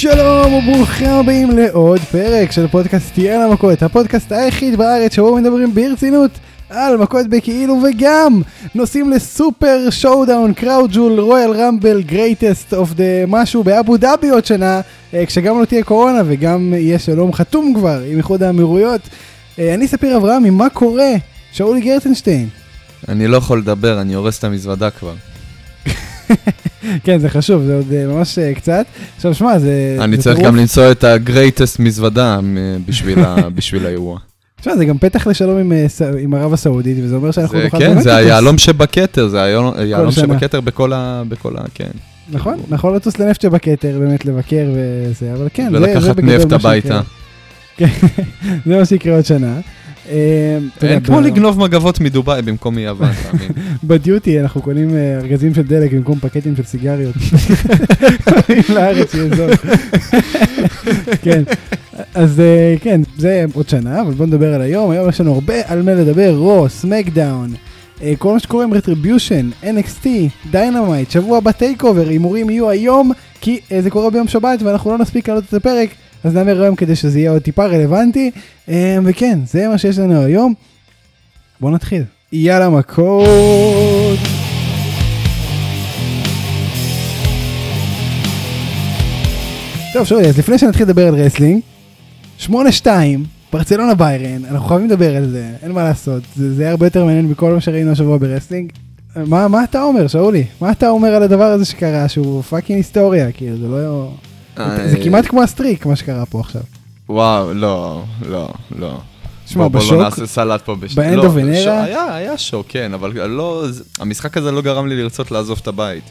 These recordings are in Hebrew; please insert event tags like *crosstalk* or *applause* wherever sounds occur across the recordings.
שלום וברוכים הבאים לעוד פרק של פודקאסט יאללה מכות, הפודקאסט היחיד בארץ שבו מדברים ברצינות על מכות בכאילו וגם נוסעים ל Super ShowDown Crown Jewel Royal Rumble greatest of the משהו באבו דאבי עוד שנה אה, כשגם לא תהיה קורונה וגם יהיה שלום חתום כבר עם איחוד האמירויות. אה, אני ספיר אברהמי, מה קורה? שאולי גרטנשטיין. אני לא יכול לדבר, אני הורס את המזוודה כבר. *laughs* כן, זה חשוב, זה עוד אה, ממש אה, קצת. עכשיו, שמע, זה... אני זה צריך טירוף. גם למצוא את הגרייטסט מזוודה בשביל ה- *laughs* בשביל האירוע. תשמע, זה גם פתח לשלום עם, אה, עם ערב הסעודית, וזה אומר שאנחנו נוכל כן, זה. היהלום שבכתר, זה היהלום-. שבכתר בכל ה... בכל ה... כן. נכון, נכון לטוס לנפט שבכתר, באמת לבקר וזה, אבל כן, זה- זה ולקחת בגדול נפט מה הביתה. שיקרה. כן, *laughs* זה מה שיקרה עוד שנה. אה, כמו לגנוב מגבות מדובאי במקום מיוון, תאמין. *laughs* בדיוטי אנחנו קונים אה, ארגזים של דלק במקום פקטים של סיגריות. *laughs* לארץ שיהיה זול. *laughs* כן, אז אה, כן, זה עוד שנה, אבל בוא נדבר על היום. היום יש לנו הרבה על מה לדבר, Raw, SmackDown, כל מה שקורה עם Retribution, NXT, Dynamite, שבוע הבא TakeOver, הימורים יהיו היום, כי זה קורה ביום שבת ואנחנו לא נספיק לעלות את הפרק, אז נאמר היום כדי שזה יהיה עוד טיפה רלוונטי. אה, וכן, זה מה שיש לנו היום. בוא נתחיל. יאללה מכות. טוב שאולי, אז לפני שנתחיל לדבר על wrestling, 8-2, ברצלונה ביירן, אנחנו חייבים לדבר על זה, אין מה לעשות, זה, זה הרבה יותר מעניין מכל מה שראינו השבוע ב wrestling. מה, מה אתה אומר, שאולי? מה אתה אומר על הדבר הזה שקרה, שהוא fucking היסטוריה, כאילו, זה לא... זה אה, כמעט כמו ה streak, מה שקרה פה עכשיו. וואו, לא, לא, לא. שמע, בוא- בוא בשוק, לא נעשה סלט פה בש... ב end לא, of an era? שוק- היה, היה שוק, כן, אבל לא, זה- המשחק הזה לא גרם לי לרצות לעזוב את הבית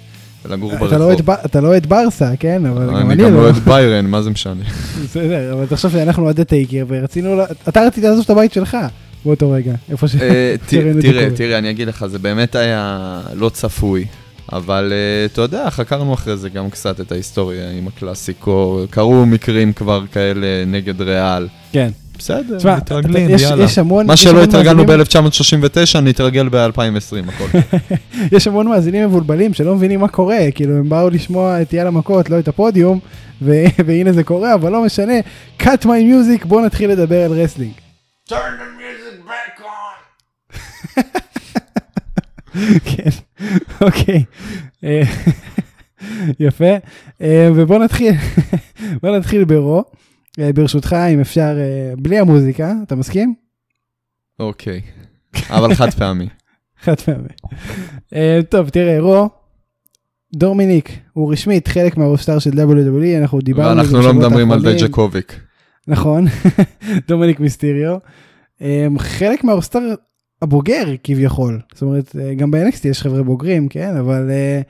ולגור ברחוב. אתה לא אתה לא אוהד ברסה, כן? אבל גם אני אני גם לא לא. אוהד ביירן, מה זה משנה? בסדר, אבל תחשוב שאנחנו אוהדי טייקר ורצינו, אתה רצית לעזוב את הבית שלך באותו רגע, איפה ש... אה, *laughs* את זה תראה. תראה, אני אגיד לך, זה באמת היה לא צפוי, אבל אה, אתה יודע, חקרנו אחרי זה גם קצת את ההיסטוריה עם הקלאסיקו, קרו מקרים כבר כאלה נגד ריאל. כן. בסדר, תשמע, מתרגלים, יש- יאללה. יש המון... מה יש שלא התרגלנו מאזינים- ב-1939, נתרגל ב-2020, הכל. *laughs* יש המון מאזינים מבולבלים שלא מבינים מה קורה, כאילו הם באו לשמוע את יאללה מכות, לא את הפודיום, ו- *laughs* והנה זה קורה, אבל לא משנה. cut my music, בוא נתחיל לדבר על wrestling. *laughs* כן, אוקיי. אה, יפה. אה, ובוא נתחיל, בוא נתחיל ב-Raw. אה, ברשותך, אם אפשר, בלי המוזיקה, אתה מסכים? אוקיי. אבל חד פעמי. *laughs* חד פעמי. טוב, תראה, Raw, דומיניק, הוא רשמית חלק מה-roster של WWE, אנחנו דיברנו על זה ואנחנו לא בשבועות מדברים על האחרונים. דייג'קוביץ'. נכון, *laughs* דומיניק מיסטיריו. חלק מהרוסטאר הבוגר כביכול, זאת אומרת, אה, גם ב-NXT יש חבר'ה בוגרים, כן, אבל אה,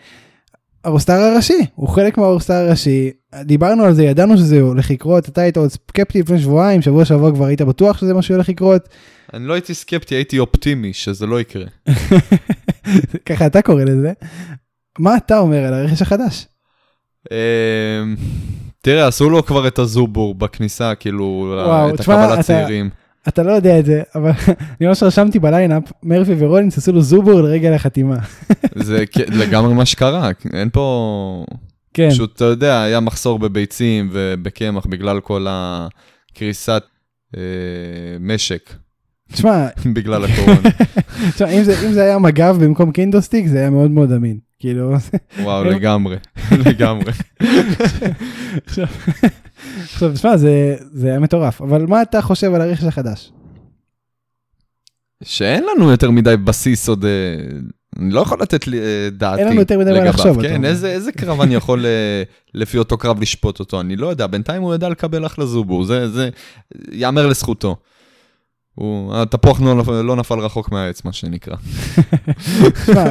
הרוסטאר הראשי, הוא חלק מהרוסטאר הראשי. דיברנו על זה, ידענו שזה הולך לקרות, אתה היית עוד סקפטי לפני שבועיים, שבוע שעבר כבר היית בטוח שזה מה שהולך לקרות. אני לא הייתי סקפטי, הייתי אופטימי שזה לא יקרה. *laughs* ככה אתה קורא לזה. מה אתה אומר על הרכש החדש? אמ, תראה, עשו לו כבר את הזובור בכניסה, כאילו, את הקבלת צעירים. אתה לא יודע את זה, אבל אני ממש רשמתי ב-lineup, מרפי ורולינס עשו לו זובור לרגע לחתימה. זה לגמרי מה שקרה, אין פה... כן, פשוט, אתה יודע, היה מחסור בביצים ובקמח בגלל כל הקריסת אה, משק, תשמע, *laughs* בגלל הקורונה. *laughs* תשמע, אם זה- אם זה היה מג"ב במקום קנדו סטיק זה היה מאוד מאוד אמין. כאילו, וואו, לגמרי, *laughs* לגמרי. עכשיו, עכשיו, תשמע, זה זה היה מטורף, אבל מה אתה חושב על הרכש החדש? שאין לנו יותר מדי בסיס עוד... אה, אני לא יכול לתת לי אה, דעתי אין לנו יותר מדי מה. לחשוב, כן. איזה, איזה קרב אני יכול אה, לפי אותו קרב לשפוט אותו? אני לא יודע, בינתיים הוא ידע לקבל אחלה זובור, זה, זה יאמר לזכותו. הוא, התפוח לא, לא נפל רחוק מהעץ, מה שנקרא. *laughs* תשמע,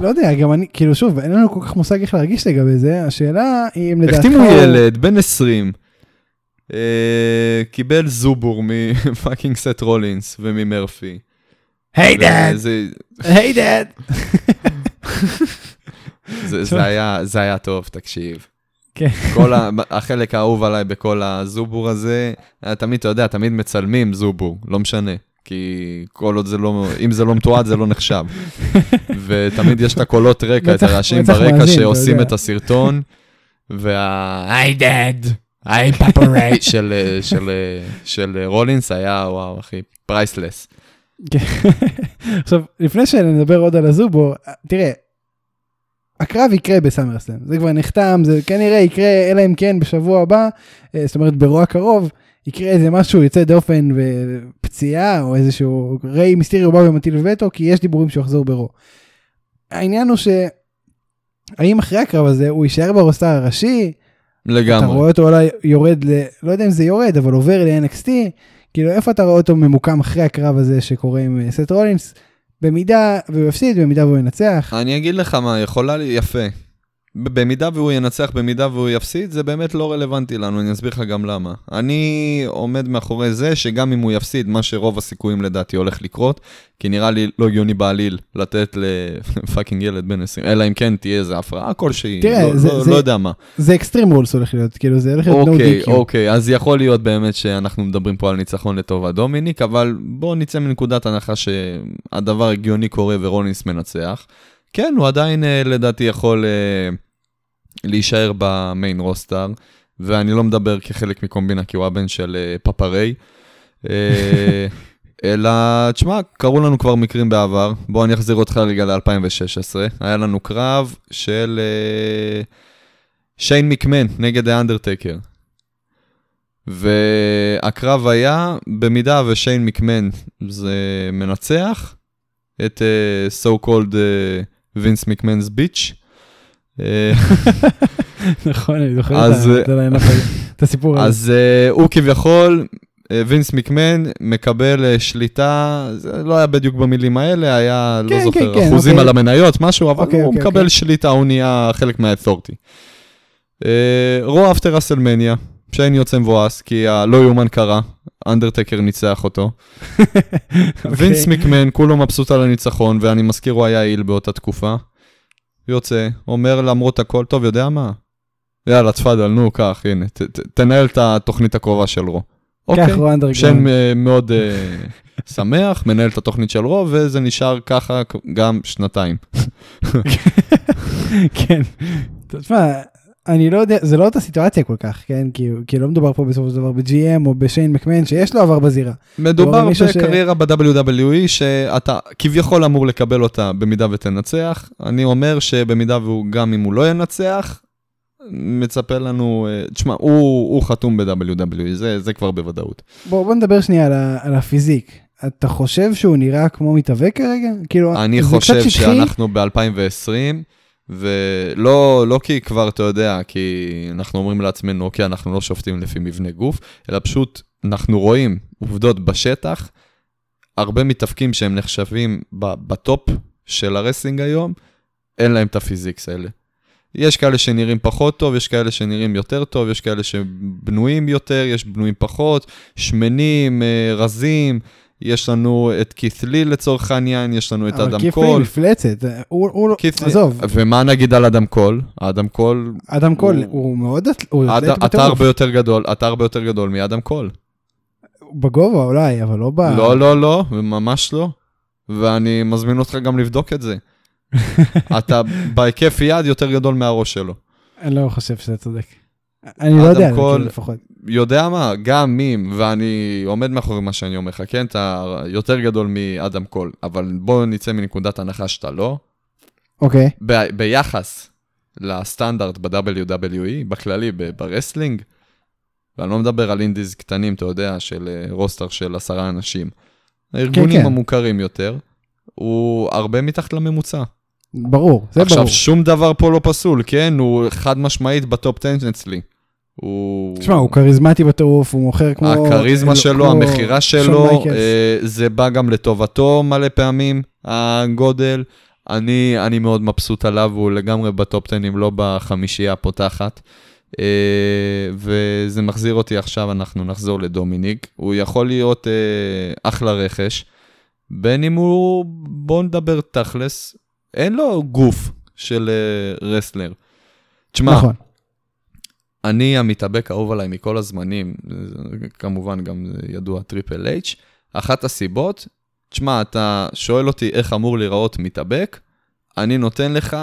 לא יודע, גם אני, כאילו שוב, אין לנו כל כך מושג איך להרגיש לגבי זה, השאלה היא אם לדעתך... החתימו ילד, בן 20, אה, קיבל זובור מפאקינג סט רולינס וממרפי. היי דאד! היי דאד! זה, היה, טוב, תקשיב. כן. כל ה, החלק האהוב עליי בכל הזובור הזה, היה תמיד, אתה יודע, תמיד מצלמים זובור, לא משנה. כי כל עוד זה לא, אם זה לא מתועד זה לא נחשב. *laughs* ותמיד יש את הקולות רקע, את הרעשים ברקע שעושים. את הסרטון. וה-I dead, I paparate *laughs* של, של, של רולינס היה, וואו, אחי, פרייסלס. *laughs* עכשיו, לפני שנדבר עוד על הזובו, תראה, הקרב יקרה בסאמרסלאם, זה כבר נחתם, זה כנראה יקרה, אלא אם כן בשבוע הבא, אה, זאת אומרת ברוע הקרוב, יקרה איזה משהו יוצא דופן ופציעה, או איזשהו ריי מיסטריו בא ומטיל וטו, כי יש דיבורים שהוא יחזור ברו. העניין הוא ש... האם אחרי הקרב הזה הוא יישאר ברוסטר הראשי? לגמרי. אתה רואה אותו אולי יורד ל... לא יודע אם זה יורד, אבל עובר ל-NXT? כאילו איפה אתה רואה אותו ממוקם אחרי הקרב הזה שקורה עם אה, סט רולינס? במידה והוא יפסיד, במידה והוא ינצח. אני אגיד לך מה, יכולה לי, יפה. במידה והוא ינצח, במידה והוא יפסיד, זה באמת לא רלוונטי לנו, אני אסביר לך גם למה. אני עומד מאחורי זה שגם אם הוא יפסיד, מה שרוב הסיכויים לדעתי הולך לקרות, כי נראה לי לא הגיוני בעליל לתת לפאקינג ילד בן 20, אלא אם כן תהיה איזה הפרעה כלשהי, תראה, לא, זה- לא, זה- לא יודע מה. זה extreme rules הולך להיות, כאילו זה הולך להיות no אוקיי, DQ. אוקיי, אז יכול להיות באמת שאנחנו מדברים פה על ניצחון לטובת דומיניק, אבל בואו נצא מנקודת הנחה שהדבר הגיוני קורה ורולינס מנצח. כן, הוא עדיין אה, לדעתי יכול אה, להישאר במיין רוסטר, ואני לא מדבר כחלק מקומבינה, כי הוא הבן של אה, פפרי. אה, *laughs* אלא, תשמע, קרו לנו כבר מקרים בעבר. בוא אני אחזיר אותך רגע ל-2016. היה לנו קרב של אה, שיין מקמן נגד האנדרטקר. והקרב היה, במידה ושיין מקמן זה מנצח, את called uh, וינס מקמנס ביץ'. אה, נכון, אני זוכר אז, את הסיפור הזה. אז uh, הוא כביכול, וינס מקמן מקבל שליטה, זה לא היה בדיוק במילים האלה, היה, כן, לא זוכר, כן, כן, אחוזים אוקיי. על המניות, משהו, אבל אוקיי, הוא אוקיי, מקבל. שליטה, הוא נהיה חלק מהאתורטי. רו אפטר אסלמניה, שיין יוצא מבואס, כי הלא יאומן קרה, אנדרטקר ניצח אותו. *laughs* וינס. מקמן, כולו מבסוט על הניצחון, ואני מזכיר, הוא היה איל באותה תקופה. יוצא, אומר למרות הכל, טוב, יודע מה? יאללה, תפאדל, נו, קח, הנה, ת, ת, תנהל את התוכנית הקרובה של רו. אוקיי, אנדרגראונד. שם אה, מאוד אה, שמח, מנהל את התוכנית של רו, וזה נשאר ככה גם שנתיים. *laughs* כן. תשמע, אני לא יודע, זה לא אותה סיטואציה כל כך, כן? כי, כי לא מדובר פה בסופו של דבר ב-GM או בשיין מקמן שיש לו עבר בזירה. מדובר מישהו ש- בקריירה ב-WWE שאתה כביכול אמור לקבל אותה במידה ותנצח. אני אומר שבמידה והוא, גם אם הוא לא ינצח, מצפה לנו, אה, תשמע, הוא, הוא חתום ב-WWE, זה, זה כבר בוודאות. בוא, בוא נדבר שנייה על, ה, על הפיזיק. אתה חושב שהוא נראה כמו מתאבק כרגע? כאילו, אני חושב. שאנחנו ב-2020, ולא לא כי כבר, אתה יודע, כי אנחנו אומרים לעצמנו, אוקיי, אנחנו לא שופטים לפי מבנה גוף, אלא פשוט אנחנו רואים עובדות בשטח, הרבה מתאבקים שהם נחשבים ב-top של ה-wrestling היום, אין להם את ה-physiques האלה. יש כאלה שנראים פחות טוב, יש כאלה שנראים יותר טוב, יש כאלה שבנויים יותר, יש בנויים פחות, שמנים, אה, רזים, יש לנו את קית' לי לצורך העניין, יש לנו את אבל אדם קית' לי קול. מפלצת, הוא, הוא, קית' לי- עזוב, ומה נגיד על אדם קול? אדם קול, אדם קול הוא- הוא מאוד הוא אד- אתלט אתה. הרבה יותר גדול, אתה הרבה יותר גדול מאדם קול. בגובה אולי, אבל לא ב... לא, לא, לא, ממש לא. ואני מזמין אותך גם לבדוק את זה. *laughs* אתה בהיקף יד יותר גדול מהראש שלו. אני לא חושב שאתה צודק. אני לא יודע, קול- כאילו, לפחות. יודע מה, גם מים, ואני עומד מאחורי מה שאני אומר לך, כן, אתה יותר גדול מאדם קול, אבל בוא נצא מנקודת הנחה שאתה לא. אוקיי, ב- ביחס לסטנדרט ב-WWE, בכללי, ב-wrestling, ואני לא מדבר על indies קטנים, אתה יודע, של אה, roster של עשרה אנשים. הארגונים כן. המוכרים יותר, הוא הרבה מתחת לממוצע. ברור, זה עכשיו, ברור. שום דבר פה לא פסול, כן? הוא חד משמעית ב-top 10 אצלי. הוא... תשמע, הוא כריזמטי בטירוף, הוא מוכר כמו... הכריזמה אלו- שלו, כמו המכירה שלו. אה, זה בא גם לטובתו מלא פעמים, הגודל. אני, אני מאוד מבסוט עליו, הוא לגמרי בטופ 10, אם לא בחמישייה הפותחת. אה, וזה מחזיר אותי עכשיו, אנחנו נחזור לדומיניק. הוא יכול להיות אה, אחלה רכש, בין אם הוא, בואו נדבר תכלס, אין לו גוף של אה, wrestler. תשמע, נכון. אני המתאבק האהוב עליי מכל הזמנים, כמובן גם ידוע טריפל אייץ', אחת הסיבות, תשמע, אתה שואל אותי איך אמור להיראות מתאבק, אני נותן לך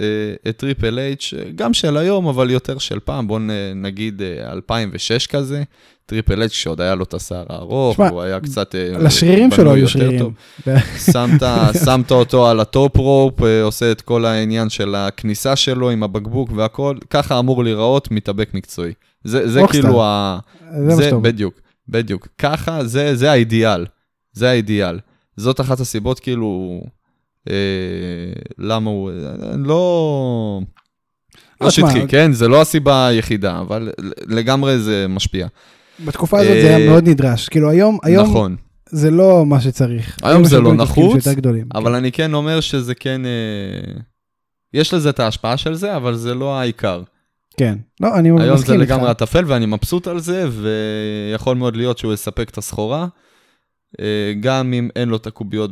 אה, את טריפל אייץ', גם של היום, אבל יותר של פעם, בוא נגיד אה, 2006 כזה, טריפל אייץ' שעוד היה לו את השיער הארוך, הוא היה קצת... אה, לשרירים שלו היו שרירים. *laughs* שמת, שמת אותו על ה-top rope, אה, עושה את כל העניין של הכניסה שלו עם הבקבוק והכל, ככה אמור להיראות מתאבק מקצועי. זה, זה. כאילו ה... זה אומר. בדיוק, בדיוק. ככה, זה, זה האידיאל. זה האידיאל. זאת אחת הסיבות, כאילו, אה, למה הוא... אה, לא... לא לא, שטחי, כן? זה לא הסיבה היחידה, אבל לגמרי זה משפיע. בתקופה הזאת זה אה, היה מאוד נדרש. כאילו היום, היום נכון. זה לא מה שצריך. היום זה לא נחוץ. אבל אני כן אומר שזה כן... אה, יש לזה את ההשפעה של זה, אבל זה לא העיקר. כן. לא, אני היום זה מסכים איתך. לגמרי הטפל, ואני מבסוט על זה, ויכול מאוד להיות שהוא יספק את הסחורה, אה, גם אם אין לו את הקוביות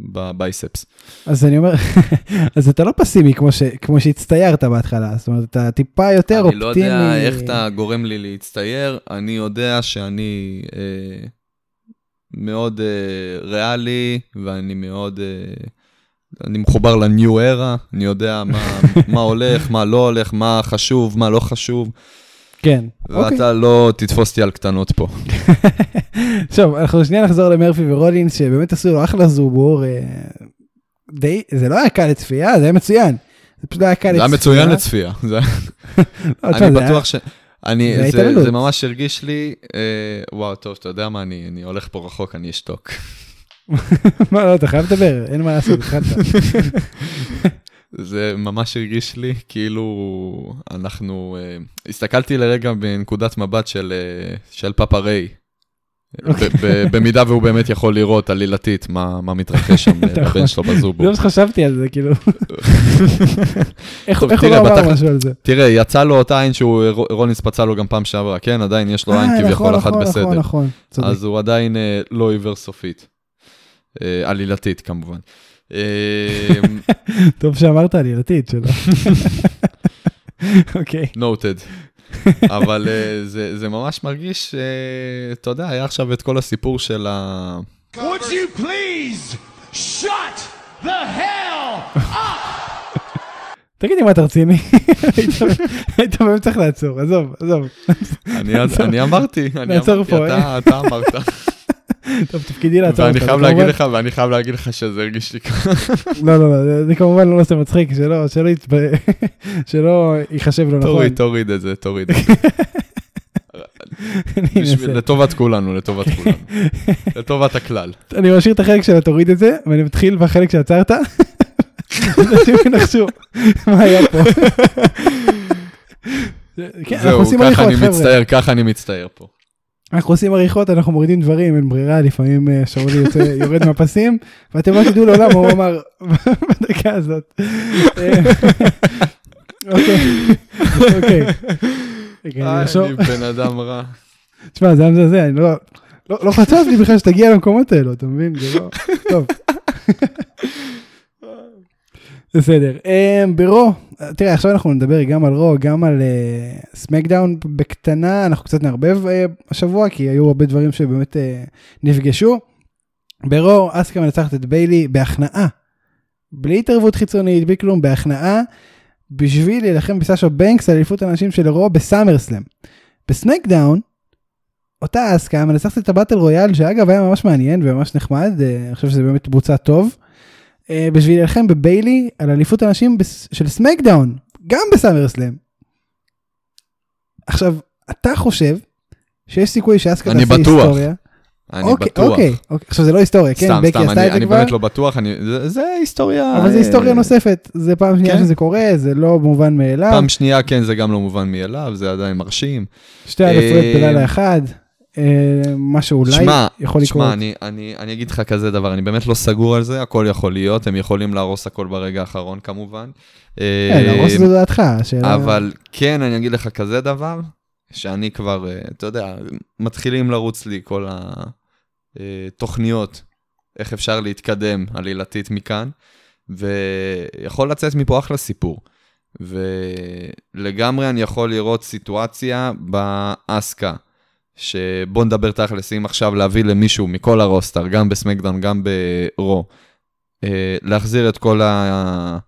בבייספס. אז אני אומר, *laughs* אז אתה לא פסימי כמו, ש, כמו שהצטיירת בהתחלה, זאת אומרת, אתה טיפה יותר אני אופטימי. לא יודע איך אתה גורם לי להצטייר, אני יודע שאני אה, מאוד אה, ריאלי, ואני מאוד... אה, אני מחובר לניו ארה, אני יודע מה, *laughs* מה הולך, מה לא הולך, מה חשוב, מה לא חשוב, כן, אוקיי. ואתה לא תתפוס אותי על קטנות פה. *laughs* עכשיו, אנחנו שנייה נחזור למרפי ורולינס, שבאמת עשו לו אחלה זובור. אה, די, זה לא היה קל לצפייה, זה היה מצוין. זה פשוט לא היה קל זה לצפייה. היה מצוין לצפייה. זה- *laughs* אני זה בטוח ש... אני, זה זה. זה ממש הרגיש לי, אה, וואו, טוב, אתה יודע מה, אני, אני הולך פה רחוק, אני אשתוק. *laughs* מה, לא, אתה חייב לדבר, אין מה לעשות, התחלת. זה ממש הרגיש לי כאילו אנחנו, אה, הסתכלתי לרגע בנקודת מבט של, אה, של פאפה ריי. אוקיי. במידה והוא באמת יכול לראות עלילתית מה, מה מתרחש שם *laughs* אה. לבן שלו בזובו. זה מה שחשבתי על זה, כאילו. *laughs* איך הוא לא אמר משהו על זה? תראה, יצא לו אותה עין שהוא, רולינס פצע לו גם פעם שעברה, כן? עדיין יש לו עין אה, כביכול נכון, אחת נכון, בסדר. נכון. אז הוא עדיין אה, לא עיוור סופית. אה, עלילתית כמובן. אה, *laughs* טוב שאמרת עלילתית שלו. *laughs* אוקיי. נוטד. *laughs* אבל אה, זה, זה ממש מרגיש, אה, אתה יודע, היה עכשיו את כל הסיפור של ה... Would you please shut the hell תגיד לי מה אתה רציני? היית- באמת צריך לעצור, עזוב, עזוב. אני, אמרתי, אני אמרתי, אתה אמרת. טוב, תפקידי לעצור ואני אותך, חייב זה להגיד לך, ואני חייב להגיד לך שזה הרגיש לי ככה. לא, לא, לא, זה- כמובן לא נושא מצחיק, שלא, *laughs* ייחשב לא נכון. תוריד, את זה, תוריד את זה. *laughs* לטובת כולנו, לטובת *laughs* כולנו. לטובת הכלל. אני משאיר את החלק של התוריד את זה, ואני מתחיל בחלק שעצרת. אנשים ינחשו מה היה פה. כן, זהו, ככה אני. מצטער, ככה אני מצטער פה. אנחנו עושים עריכות, אנחנו מורידים דברים, אין ברירה, לפעמים אה, שאולי יוצא, *laughs* יורד מהפסים, ואתם לא תדעו לעולם מה הוא אמר *laughs* בדקה הזאת. אה, אוקיי, אוקיי. אני אה. אני בן אדם רע. תשמע, זה היה מזעזע, אני לא... לא לא חשבתי בכלל שתגיע למקומות האלו, אתה מבין? זה לא... טוב. בסדר. אמ, ברו, תראה, עכשיו אנחנו נדבר גם על רו, גם על אה, סמקדאון בקטנה, אנחנו קצת נערבב אה, השבוע, כי היו הרבה דברים שבאמת אה, נפגשו. ברו, אסקה מנצחת את ביילי בהכנעה. בלי התערבות חיצונית, בלי כלום, בהכנעה, בשביל להילחם בסאשה בנקס על אליפות הנשים של רו בסאמרסלאם. בסמקדאון, אותה אסקה מנצחת את הבטל רויאל שאגב היה ממש מעניין וממש נחמד אני חושב שזה באמת בוצע טוב. אה, בשביל להילחם בביילי על אליפות הנשים של סמקדאון גם בסאמרסלאם. עכשיו אתה חושב שיש סיכוי שאסקה תעשה. היסטוריה. אני אוקיי, בטוח. אוקיי, אוקיי. עכשיו זה לא היסטוריה כן סתם, בקי סתם, עשתה אני את זה אני כבר. באמת לא בטוח, אני- זה- זה היסטוריה... אבל זה אה, היסטוריה נוספת זה פעם שנייה כן. שזה קורה זה לא מובן מאליו פעם שנייה, כן, זה גם לא מובן מאליו, זה עדיין מרשים. שתי אליפויות אה, בלילה אחד. אה, מה שאולי שמע, יכול לקרות. שמע, אני, אני, אני אגיד לך כזה דבר, אני באמת לא סגור על זה, הכל יכול להיות, הם יכולים להרוס הכל ברגע האחרון כמובן. כן, אה, להרוס זו דעתך. השאלה- אבל כן, אני אגיד לך כזה דבר, שאני כבר, אה, אתה יודע, מתחילים לרוץ לי כל התוכניות, איך אפשר להתקדם עלילתית מכאן, ויכול לצאת מפה אחלה סיפור. ולגמרי אני יכול לראות סיטואציה באסקה, שבוא נדבר תכלס, אם עכשיו להביא למישהו מכל הרוסטר, גם בסמקדאון, גם ברו, אה, להחזיר את כל, ה...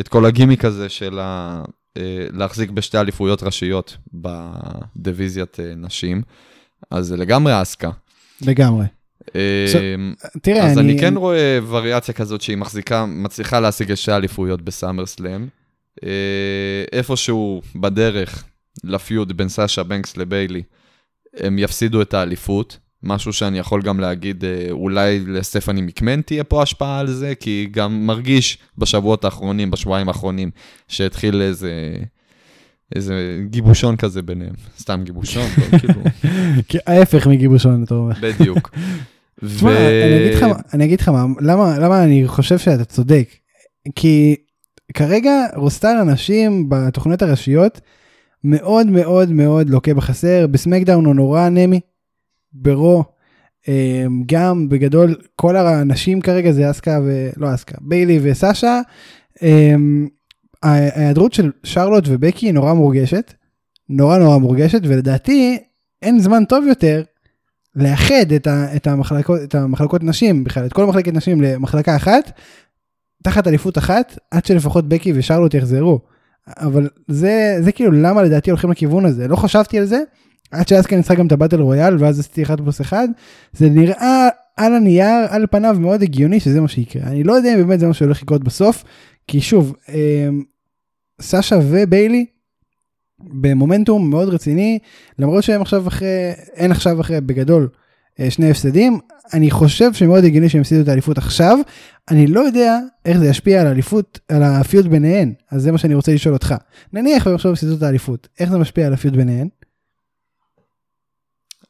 את כל הגימיק הזה של ה... אה, להחזיק בשתי אליפויות ראשיות בדיוויזיית אה, נשים, אז זה לגמרי אסקה. לגמרי. אה, תראה, אז אני... אני כן רואה וריאציה כזאת שהיא מחזיקה, מצליחה להשיג את שתי האליפויות בסאמר סלאם. איפשהו בדרך לפיוד בין סאשה בנקס לביילי, הם יפסידו את האליפות. משהו שאני יכול גם להגיד, אה, אולי לסטפני מקמן תהיה פה השפעה על זה, כי גם מרגיש בשבועות האחרונים, בשבועיים האחרונים, שהתחיל איזה... איזה גיבושון כזה ביניהם, סתם גיבושון, *laughs* כאילו, ההפך מגיבושון, אתה אומר. בדיוק. *laughs* תשמע, אני אגיד לך מה- למה, אני חושב שאתה צודק. כי כרגע רוסטר הנשים בתוכניות הראשיות מאוד מאוד מאוד לוקה בחסר, בסמקדאון הוא נורא אנמי, ברו, אה, גם בגדול כל הנשים כרגע זה אסקה ולא אסקה, ביילי וסאשה. אה, ההיעדרות של שרלוט ובקי נורא מורגשת, נורא נורא מורגשת, ולדעתי אין זמן טוב יותר לאחד את, ה, את, המחלקות, את המחלקות נשים, בכלל את כל מחלקת נשים למחלקה אחת, תחת אליפות אחת, עד שלפחות בקי ושרלוט יחזרו. אבל זה, זה כאילו למה לדעתי הולכים לכיוון הזה, לא חשבתי על זה, עד שאסקה ניצחה גם את הבטל רויאל, ואז עשיתי אחד פלוס אחד, זה נראה על הנייר, על פניו מאוד הגיוני שזה מה שיקרה. אני לא יודע אם באמת זה מה שהולך לקרות בסוף, כי שוב, אה, סאשה וביילי, במומנטום מאוד רציני, למרות שהם עכשיו אחרי, אין עכשיו אחרי בגדול שני הפסדים, אני חושב שמאוד הגיוני שהם הפסידו את האליפות עכשיו, אני לא יודע איך זה ישפיע על האליפות, על הפיוט ביניהן, אז זה מה שאני רוצה לשאול אותך. נניח והם עכשיו הפסידו את האליפות, איך זה משפיע על הפיוט ביניהן?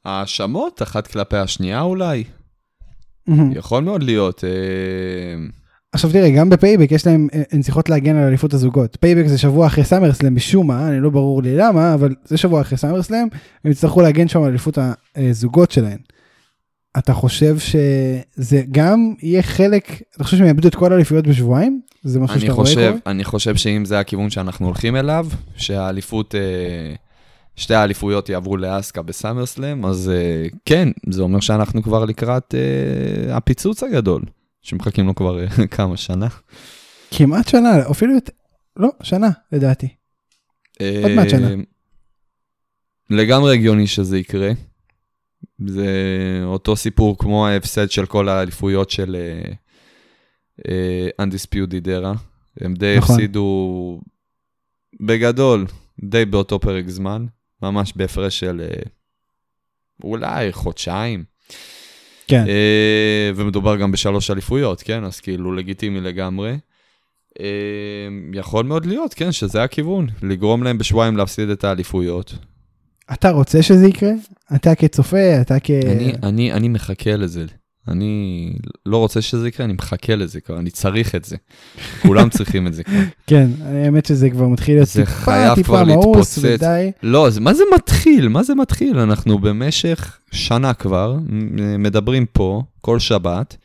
האשמות אחת כלפי השנייה אולי, יכול מאוד להיות. אה, עכשיו תראה, גם בפייבק יש להם, אה, הן צריכות להגן על אליפות הזוגות. פייבק זה שבוע אחרי סאמרסלאם משום מה, אני לא ברור לי למה, אבל זה שבוע אחרי סאמרסלאם, הם יצטרכו להגן שם על אליפות הזוגות שלהן. אתה חושב שזה גם יהיה חלק, אתה חושב שהם יאבדו את כל האליפויות בשבועיים? זה משהו שאתה רואה חושב, קורה? אני חושב שאם זה הכיוון שאנחנו הולכים אליו, שהאליפות, אה, שתי האליפויות יעברו לאסקה בסאמרסלאם, אז אה, כן, זה אומר שאנחנו כבר לקראת אה, הפיצוץ הגדול, שמחכים לו כבר *laughs* כמה שנה. כמעט שנה, אפילו, יותר- לא, שנה לדעתי. עוד מעט שנה. לגמרי הגיוני שזה יקרה. זה אותו סיפור כמו ההפסד של כל האליפויות של אה, Undisputed Era. הם די נכון. הפסידו בגדול, די באותו פרק זמן, ממש בהפרש של אה, אולי חודשיים. כן, אה, ומדובר גם בשלוש אליפויות, כן? אז כאילו לגיטימי לגמרי. אה, יכול מאוד להיות, כן, שזה הכיוון, לגרום להם בשבועיים להפסיד את האליפויות. אתה רוצה שזה יקרה? אתה כצופה, אתה כ... אני, אני, אני מחכה לזה. אני לא רוצה שזה יקרה, אני מחכה לזה כבר, אני צריך את זה. כולם צריכים את זה כבר. *laughs* כן, האמת שזה כבר מתחיל להיות טיפה טיפה מאוס. ודי. לא, זה, מה זה מתחיל? מה זה מתחיל? אנחנו במשך שנה כבר מדברים פה, כל שבת,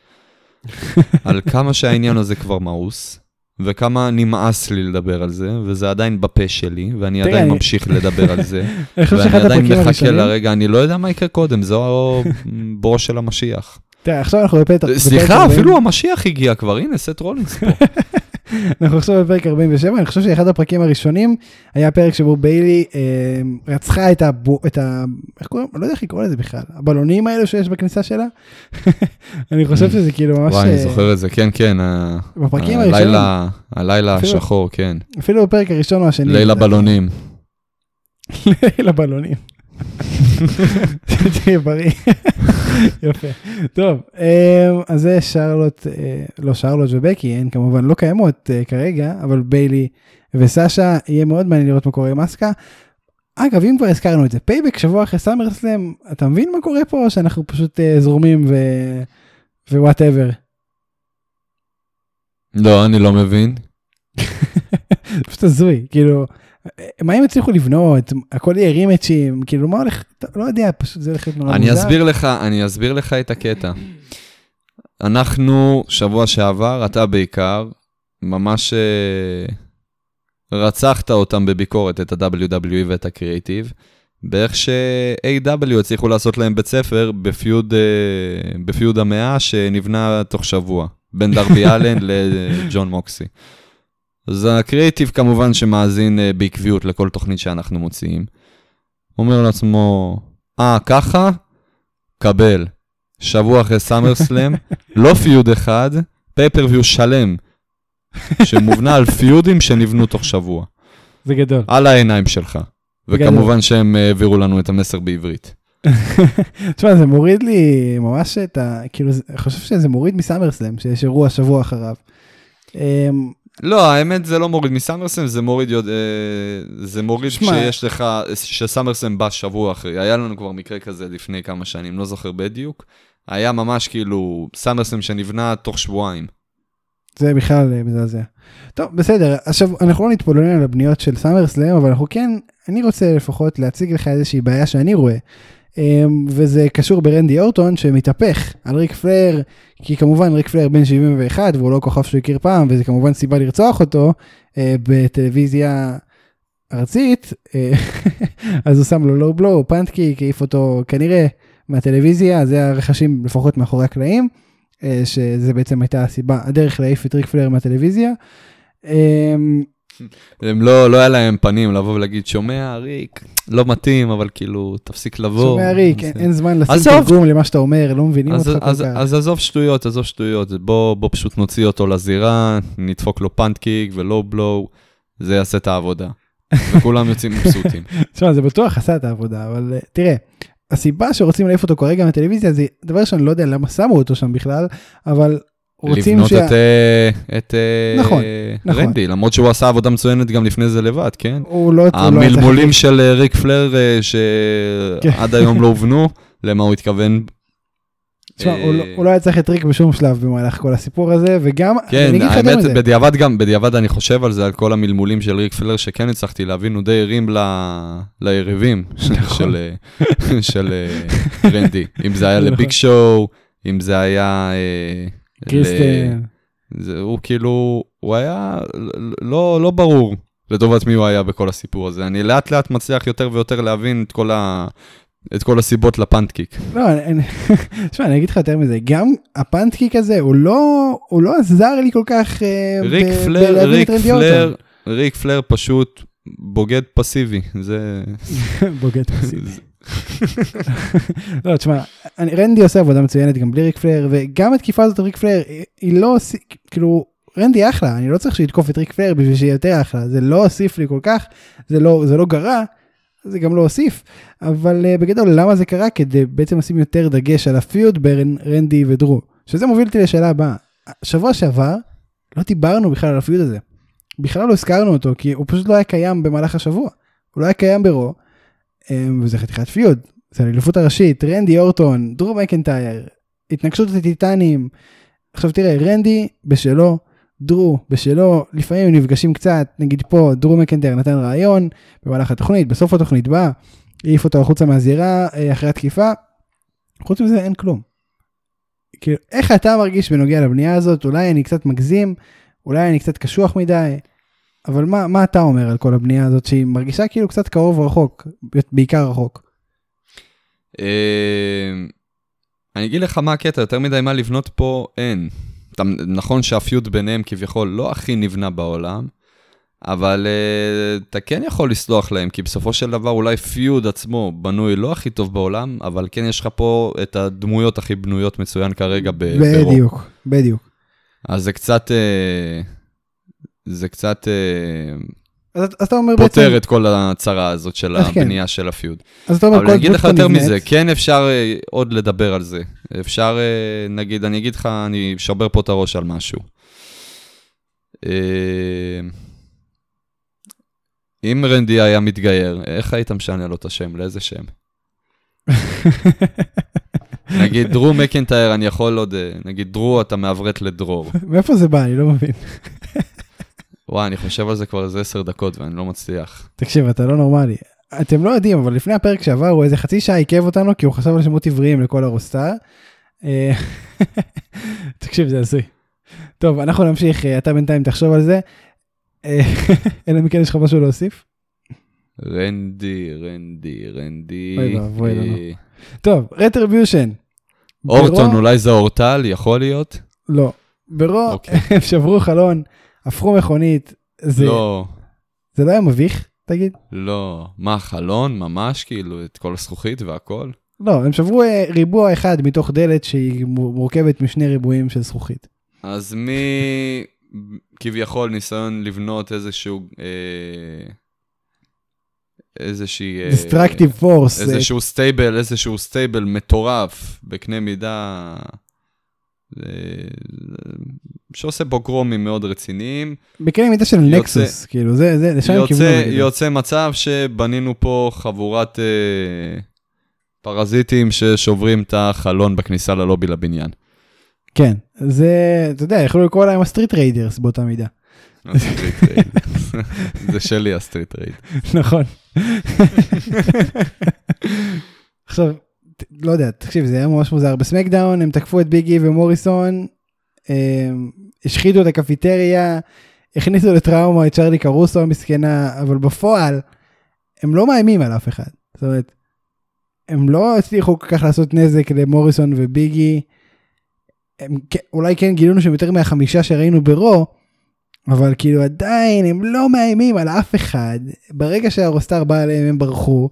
*laughs* על כמה שהעניין הזה כבר מאוס, וכמה נמאס לי לדבר על זה, וזה עדיין בפה שלי, ואני תראה, עדיין אני- ממשיך לדבר על זה, *laughs* ואני עדיין מחכה לרגע, אני לא יודע מה יקרה קודם, זו בואו של המשיח. תראה, עכשיו אנחנו. בפרק סליחה, 40, אפילו המשיח הגיע כבר, הנה, סט רולינס פה. *laughs* אנחנו עכשיו בפרק 47, אני חושב שאחד הפרקים הראשונים היה פרק שבו ביילי אה, רצחה את ה... את ה... איך קוראים? לא יודע איך לקרוא לזה בכלל. הבלונים האלו שיש בכניסה שלה. *laughs* אני חושב שזה כאילו ממש... וואי, אני אה, זוכר את זה, כן, כן. בפרקים הלילה- הלילה אפילו- השחור, כן. אפילו בפרק הראשון או השני. ליל הבלונים. *laughs* ליל הבלונים. תהיה בריא. יפה. טוב, אה, אז זה שרלוט, אה, לא שרלוט ובקי, הן כמובן לא קיימות אה, כרגע, אבל ביילי וסאשה, יהיה מאוד מעניין לראות מה קורה עם אסקה. אגב, אם כבר הזכרנו את זה, פייבק שבוע אחרי סאמרסלאם, אתה מבין מה קורה פה, או שאנחנו פשוט אה, זורמים ו... ו-whatever? לא, אני לא מבין. *laughs* פשוט הזוי, כאילו, מה הם הצליחו לבנות, הכל יהיה רימצ'ים, כאילו מה הולך, לא יודע, פשוט זה הולך להיות נורא אני מוזר. אסביר לך, אני אסביר לך את הקטע. אנחנו, שבוע שעבר, אתה בעיקר, ממש אה, רצחת אותם בביקורת, את ה-WWE ואת הקריאיטיב, באיך ש-AW הצליחו לעשות להם בית ספר בפיוד, אה, בפיוד המאה שנבנה תוך שבוע. בין דרבי אלן *laughs* לג'ון מוקסי. אז הקריאיטיב כמובן שמאזין אה, בעקביות לכל תוכנית שאנחנו מוציאים. אומר לעצמו, אה, ככה? קבל. שבוע אחרי סאמר סלאם, *laughs* לא פיוד אחד, פייפריוויו שלם, שמובנה על פיודים שנבנו תוך שבוע. זה גדול. על העיניים שלך. וכמובן שהם אה, העבירו לנו את המסר בעברית. *laughs* תשמע, זה מוריד לי ממש את ה... כאילו, אני חושב שזה מוריד מסאמרסלאם, שיש אירוע שבוע אחריו. לא, האמת זה לא מוריד מסאמרסם, זה מוריד, יודע- אה, זה מוריד שמע- שיש לך, שסאמרסם בא שבוע אחרי. היה לנו כבר מקרה כזה לפני כמה שנים, לא זוכר בדיוק. היה ממש כאילו סאמרסם שנבנה תוך שבועיים. זה בכלל אה, מזעזע. טוב, בסדר, עכשיו אנחנו לא נתפוללים על הבניות של סאמרסלאם, אבל אנחנו כן, אני רוצה לפחות להציג לך איזושהי בעיה שאני רואה. אמ, וזה קשור ברנדי אורטון שמתהפך על ריק פלייר, כי כמובן ריק פלייר בן 71 והוא לא כוכב שהוא הכיר פעם, וזה כמובן סיבה לרצוח אותו אה, בטלוויזיה ארצית, אה, *laughs* אז הוא שם לו low blow, punt kick, העיף אותו כנראה מהטלוויזיה, זה הרחשים לפחות מאחורי הקלעים. אה, שזה בעצם הייתה הסיבה, הדרך להעיף את ריק פלייר מהטלוויזיה. הם לא, לא היה להם פנים לבוא ולהגיד, שומע, ריק, לא מתאים, אבל כאילו, תפסיק לבוא. שומע ריק, אין- אין זמן לשים עזוב. תרגום למה שאתה אומר, לא מבינים אז, אותך כל אז, כך. אז עזוב שטויות, עזוב שטויות, בוא, בוא פשוט נוציא אותו לזירה, נדפוק לו פאנטקיק ולואו בלואו, זה יעשה את העבודה. *laughs* וכולם יוצאים מבסוטים. תשמע, זה בטוח עשה את העבודה, אבל אה, תראה, הסיבה שרוצים להעיף אותו כרגע מהטלוויזיה זה דבר ראשון, לא יודע למה שמו אותו שם בכלל, אבל רוצים לבנות שה- את, אה, את אה, נכון, נכון. רנדי, למרות שהוא עשה עבודה מצוינת גם לפני זה לבד, כן? הוא לא... לא המלמולים של אה, ריק פלר אה, כן. שעד היום לא *laughs* הובנו, למה הוא התכוון. תשמע, הוא לא- הוא לא היה צריך את ריק בשום שלב במהלך כל הסיפור הזה, וגם, אני כן, אגיד לך יותר האמת, מזה. בדיעבד גם, בדיעבד אני חושב על זה, על כל המלמולים של ריק פלר, שכן הצלחתי להבין, הוא די הרים ל- ליריבים של- נכון. של, *laughs* רנדי. אם זה היה נכון. לביג שואו, אם זה היה... קריסטן, זה, הוא כאילו, הוא היה לא, לא ברור לטובת מי הוא היה בכל הסיפור הזה. אני לאט לאט מצליח יותר ויותר להבין את כל, ה, את כל הסיבות לפאנטקיק. לא, *laughs* תשמע, אני אגיד לך יותר מזה, גם הפאנטקיק הזה, הוא לא, הוא לא עזר לי כל כך אה, ריק ב- פלר, בלהבין ריק את רנדי פלר. ריק פלר פשוט בוגד פסיבי. זה... *laughs* בוגד פסיבי. *laughs* לא, תשמע, רנדי עושה עבודה מצוינת גם בלי ריק פלר, וגם התקיפה הזאת ריק פלר, היא- לא, עושה- כאילו, רנדי אחלה, אני לא צריך שיתקוף את ריק פלר בשביל שיהיה יותר אחלה, זה לא הוסיף לי כל כך, זה לא, זה לא גרע, זה גם לא הוסיף, אבל uh, בגדול, למה זה קרה? כדי בעצם לשים יותר דגש על הפיוד בין רנדי ודרו, שזה מוביל אותי לשאלה הבאה. שבוע שעבר, לא דיברנו בכלל על הפיוד הזה. בכלל לא הזכרנו אותו, כי הוא פשוט לא היה קיים במהלך השבוע. הוא לא היה קיים ברו, וזה חתיכת פיוד. זה האליפות הראשית, רנדי אורטון, דרו מקנטייר, התנגשות הטיטנים. עכשיו תראה, רנדי בשלו, דרו בשלו, לפעמים הם נפגשים קצת, נגיד פה דרו מקנטייר נתן רעיון במהלך התוכנית, בסוף התוכנית בא, העיף אותו החוצה מהזירה אה, אחרי התקיפה. חוץ מזה אין כלום. כאילו, איך אתה מרגיש בנוגע לבנייה הזאת? אולי אני קצת מגזים, אולי אני קצת קשוח מדי, אבל מה, מה אתה אומר על כל הבנייה הזאת שהיא מרגישה כאילו קצת קרוב רחוק, בעיקר רחוק? אה, אני אגיד לך מה הקטע, יותר מדי מה לבנות פה אין. נכון שהפיוד ביניהם כביכול לא הכי נבנה בעולם, אבל uh, אתה כן יכול לסלוח להם, כי בסופו של דבר אולי פיוד עצמו בנוי לא הכי טוב בעולם, אבל כן יש לך פה את הדמויות הכי בנויות מצוין כרגע ב-. בדיוק, בדיוק. אז זה קצת, uh, זה קצת uh, אז, אז אתה אומר בעצם, פותר את כל הצרה הזאת של כן. הבנייה של הפיוד. אז אתה אומר אבל כל אני אגיד לך יותר נבנית, מזה, כן אפשר אה, עוד לדבר על זה. אפשר, אה, נגיד, אני אגיד לך, אני אשבר פה את הראש על משהו. אה, אם רנדי היה מתגייר, איך היית משנה לו את השם? לאיזה שם? נגיד, *laughs* דרו מקנטייר, אני יכול עוד, אה, נגיד, דרו, אתה מעברת לדרור. מאיפה זה בא? אני לא מבין. וואי, אני חושב על זה כבר איזה עשר דקות ואני לא מצליח. תקשיב, אתה לא נורמלי. אתם לא יודעים, אבל לפני הפרק שעבר הוא איזה חצי שעה עיכב אותנו, כי הוא חשב על שמות עבריים לכל הרוסטאר. אה, *laughs* תקשיב, זה הזוי. טוב, אנחנו נמשיך, אה, אתה בינתיים תחשוב על זה. אה, *laughs* אלא אם כן יש לך משהו להוסיף. רנדי, רנדי, רנדי. אוי ואבוי לנו. טוב, רטריביושן. אורטון, אולי זה אורטל, יכול להיות? לא. ברו אוקיי. *laughs* הם שברו חלון, הפכו מכונית, זה לא, זה לא היה מביך, תגיד? לא. מה, חלון? ממש, כאילו, את כל הזכוכית והכל? לא, הם שברו אה, ריבוע אחד מתוך דלת שהיא מור- מורכבת משני ריבועים של זכוכית. אז מי כביכול ניסיון לבנות איזשהו... אה, איזושהי... אה, Destructive force. אה, איזשהו stable, איזשהו stable מטורף, בקנה מידה... אה, שעושה פוגרומים מאוד רציניים. בקנה מידה של יוצא- Nexus, כאילו, זה, זה, לשם. יוצא, בגדול. יוצא מצב שבנינו פה חבורת אה, פרזיטים ששוברים את החלון בכניסה ללובי לבניין. כן, זה, אתה יודע, יכלו לקרוא להם ה Street Raiders באותה מידה. Raid. *laughs* זה שלי ה Street Raid. נכון. *laughs* עכשיו, לא יודע, תקשיב, זה היה ממש מוזר. ב SmackDown הם תקפו את ביגי ומוריסון, הם השחיתו את הקפיטריה, הכניסו לטראומה את צ'רלי קרוסו המסכנה, אבל בפועל הם לא מאיימים על אף אחד. זאת אומרת, הם לא הצליחו כל כך לעשות נזק למוריסון וביגי. הם, אולי כן גילינו שהם יותר מהחמישה שראינו ברו, אבל כאילו עדיין הם לא מאיימים על אף אחד. ברגע שהרוסטאר בא אליהם הם ברחו.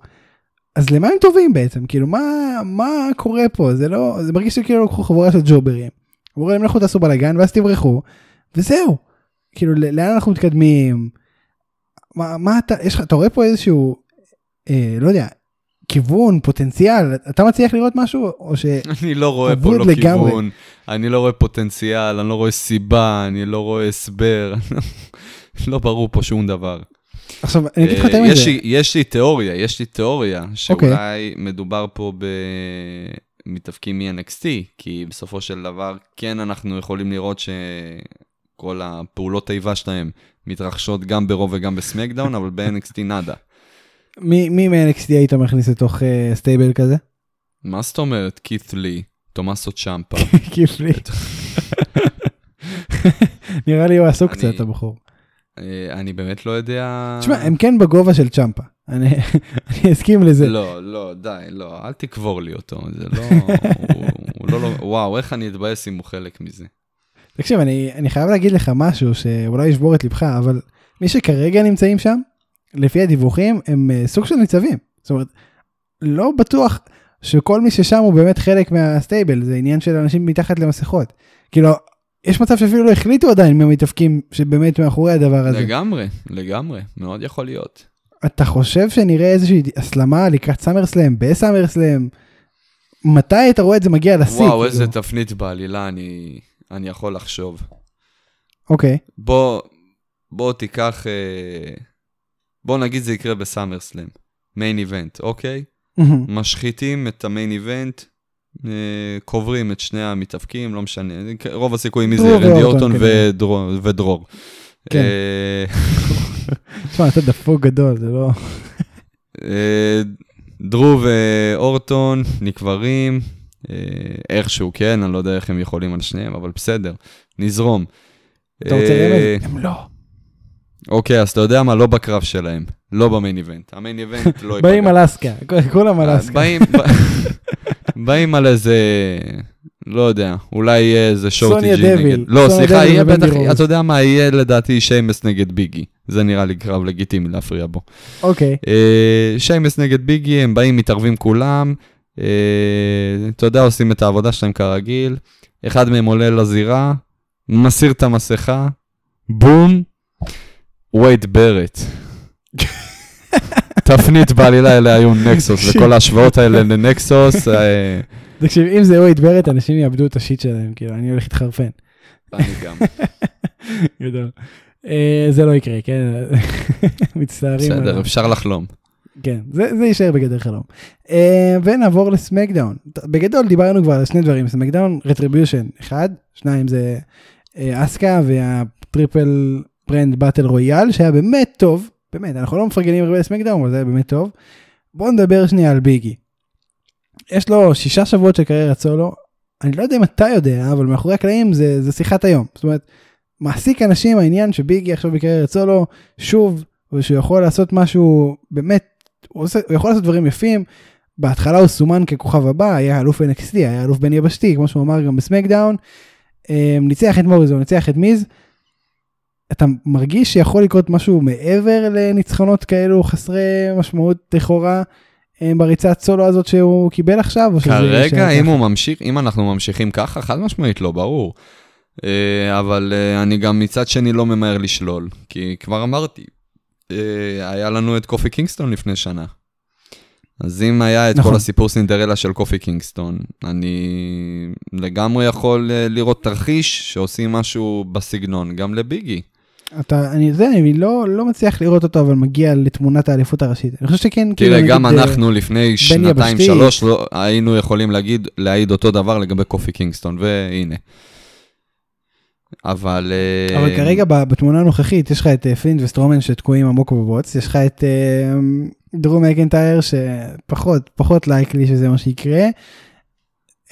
אז למה הם טובים בעצם? כאילו מה, מה קורה פה? זה לא, זה מרגיש שכאילו לקחו חבורה של ג'וברים. אמרו להם לכו תעשו בלאגן ואז תברחו. וזהו. כאילו לאן אנחנו מתקדמים? מה, מה אתה, יש לך, אתה רואה פה איזשהו, אה, לא יודע, כיוון, פוטנציאל, אתה מצליח לראות משהו? או ש... *laughs* אני לא רואה פה לא לגמרי. כיוון, אני לא רואה פוטנציאל, אני לא רואה סיבה, אני לא רואה הסבר, *laughs* לא ברור פה שום דבר. עכשיו, אני אגיד לך את אה, האמת, יש לי- תיאוריה, יש לי תיאוריה, אוקיי. שאולי מדובר פה במתאבקים מ-NXT, כי בסופו של דבר כן אנחנו יכולים לראות שכל הפעולות איבה שלהם מתרחשות גם ברוב וגם בסמקדאון, אבל ב-NXT נאדה. מי מ-NXT היית מכניס לתוך אה, stable כזה? מה זאת אומרת? קית' לי, תומאסו צ'מפה. קית' לי. נראה לי הוא עסוק קצת הבחור. אה, אני באמת לא יודע... תשמע, הם כן בגובה של צ'מפה. אני אני אסכים לזה. לא, לא, די, לא, אל תקבור לי אותו, זה לא... הוא, הוא לא, לא... וואו, איך אני אתבאס אם הוא חלק מזה. תקשיב, אני אני חייב להגיד לך משהו שאולי ישבור את ליבך, אבל מי שכרגע נמצאים שם, לפי הדיווחים, הם אה, סוג של ניצבים. זאת אומרת, לא בטוח שכל מי ששם הוא באמת חלק מהסטייבל, זה עניין של אנשים מתחת למסכות. כאילו, יש מצב שאפילו לא החליטו עדיין מי המתאבקים שבאמת מאחורי הדבר הזה. לגמרי, לגמרי, מאוד יכול להיות. אתה חושב שנראה איזושהי הסלמה לקראת סאמר סלאם, בסאמר סלאם? מתי אתה רואה את זה מגיע לשיא? וואו, כאילו? איזה תפנית בעלילה אני, אני יכול לחשוב. אוקיי, בוא, בוא תיקח... אה, בוא נגיד זה יקרה בסאמר סלאם. מיין איבנט, אוקיי? משחיתים את המיין איבנט, קוברים את שני המתאבקים, לא משנה, רוב הסיכויים מי זה רנדי אורטון כנראה. ודרור. ודרור. כן. אה, תשמע, אתה דפוק גדול, זה לא... אה, דרו ואורטון נקברים, אה, איכשהו, כן, אני לא יודע איך הם יכולים על שניהם, אבל בסדר, נזרום. אתה רוצה אה, רמז? הם לא. אוקיי, אז אתה יודע מה? לא בקרב שלהם, לא במיין איבנט. המיין איבנט לא ייפגע. באים אלסקה, כולם אלסקה. באים, על איזה, לא יודע, אולי יהיה איזה שורטי ג'י. נגד... לא, סליחה, יהיה בטח. אתה יודע מה, יהיה לדעתי שיימס נגד ביגי. זה נראה לי קרב לגיטימי להפריע בו. אוקיי, אה, שיימס נגד ביגי, הם באים, מתערבים כולם. אה, אתה יודע, עושים את העבודה שלהם כרגיל. אחד מהם עולה לזירה, מסיר את המסכה, בום, וייד ברט. *laughs* תפנית בעלילה, אלה היו נקסוס, וכל ההשוואות האלה לנקסוס, אה, תקשיב, אם זה אוהד ברט, אנשים יאבדו את השיט שלהם, כאילו, אני הולך להתחרפן. אני גם. *laughs* גדול. אה, זה לא יקרה, כן? *laughs* מצטערים. בסדר, אפשר לחלום. כן, זה, זה יישאר בגדר חלום. אה, ונעבור ל SmackDown. בגדול דיברנו כבר על שני דברים, סמקדאון רטריביושן, אחד, שניים זה אה, אסקה וה triple brand battle royal, שהיה באמת טוב, באמת, אנחנו לא מפרגנים הרבה ל SmackDown, אבל זה באמת טוב. בואו נדבר שנייה על ביגי. יש לו שישה שבועות של קריירת סולו, אני לא יודע אם אתה יודע, אבל מאחורי הקלעים זה, זה שיחת היום. זאת אומרת, מעסיק אנשים העניין שביגי עכשיו בקריירת סולו, שוב, ושהוא יכול לעשות משהו באמת הוא, עושה, הוא יכול לעשות דברים יפים. בהתחלה הוא סומן ככוכב הבא, היה אלוף NXT, היה אלוף בין יבשתי, כמו שהוא אמר גם בסמקדאון. אה, ניצח את מוריזו, ניצח את מיז, אתה מרגיש שיכול לקרות משהו מעבר לניצחונות כאלו חסרי משמעות לכאורה אה, בריצת סולו הזאת שהוא קיבל עכשיו? כרגע, אם? הוא ממשיך, אם אנחנו ממשיכים ככה, חד משמעית לא, ברור. אה, אבל אה, אני גם מצד שני לא ממהר לשלול, כי כבר אמרתי, היה לנו את קופי קינגסטון לפני שנה. אז אם היה את נכון. כל הסיפור סינדרלה של קופי קינגסטון, אני לגמרי יכול לראות תרחיש שעושים משהו בסגנון, גם לביגי. אתה, אני יודע, אני לא, לא מצליח לראות אותו, אבל מגיע לתמונת האליפות הראשית. אני חושב שכן, כאילו, תראה, נגיד, גם אה, אנחנו לפני שנתיים. שלוש, לא, היינו יכולים להגיד, להעיד אותו דבר לגבי קופי קינגסטון, והנה. אבל... אה, אבל כרגע ב- בתמונה הנוכחית יש לך את אה, פינד וסטרומן שתקועים עמוק בבוץ, יש לך את אה, דרו מקנטייר שפחות, פחות likely שזה מה שיקרה.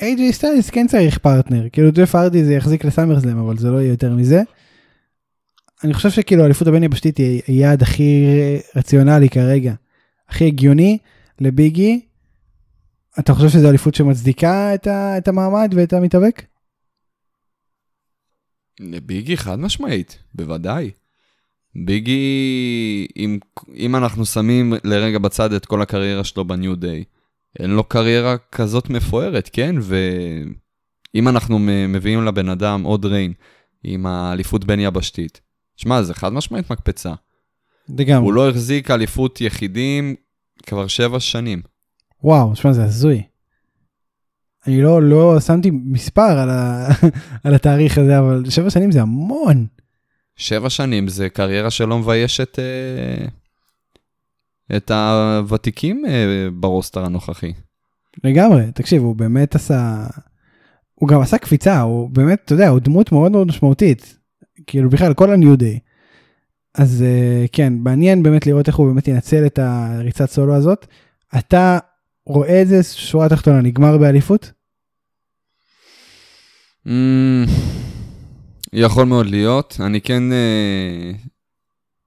איי.ג'יי סטיילס כן צריך פרטנר, כאילו ג'ף הארדי זה יחזיק ל SummerSlam אבל זה לא יהיה יותר מזה. אני חושב שכאילו האליפות הבין יבשתית היא היעד הכי רציונלי כרגע, הכי הגיוני לביגי. אתה חושב שזו אליפות שמצדיקה את, ה, את המעמד ואת המתאבק? ביגי חד משמעית, בוודאי. ביגי, אם, אם אנחנו שמים לרגע בצד את כל הקריירה שלו בניו דיי, אין לו קריירה כזאת מפוארת, כן? ואם אנחנו מביאים לבן אדם עוד ריין עם האליפות בין יבשתית, שמע, זה חד משמעית מקפצה. לגמרי. הוא לא החזיק אליפות יחידים כבר שבע שנים. וואו, שמע, זה הזוי. אני לא, לא שמתי מספר על, ה, *laughs* על התאריך הזה, אבל שבע שנים זה המון. שבע שנים זה קריירה שלא מביישת אה, את הוותיקים אה, ברוסטר הנוכחי. לגמרי, תקשיב, הוא באמת עשה... הוא גם עשה קפיצה, הוא באמת, אתה יודע, הוא דמות מאוד מאוד משמעותית. כאילו בכלל, כל הניו דיי. אז uh, כן, מעניין באמת לראות איך הוא באמת ינצל את הריצת סולו הזאת. אתה רואה את זה, שורה תחתונה, נגמר באליפות? ממ, יכול מאוד להיות. אני כן... אה,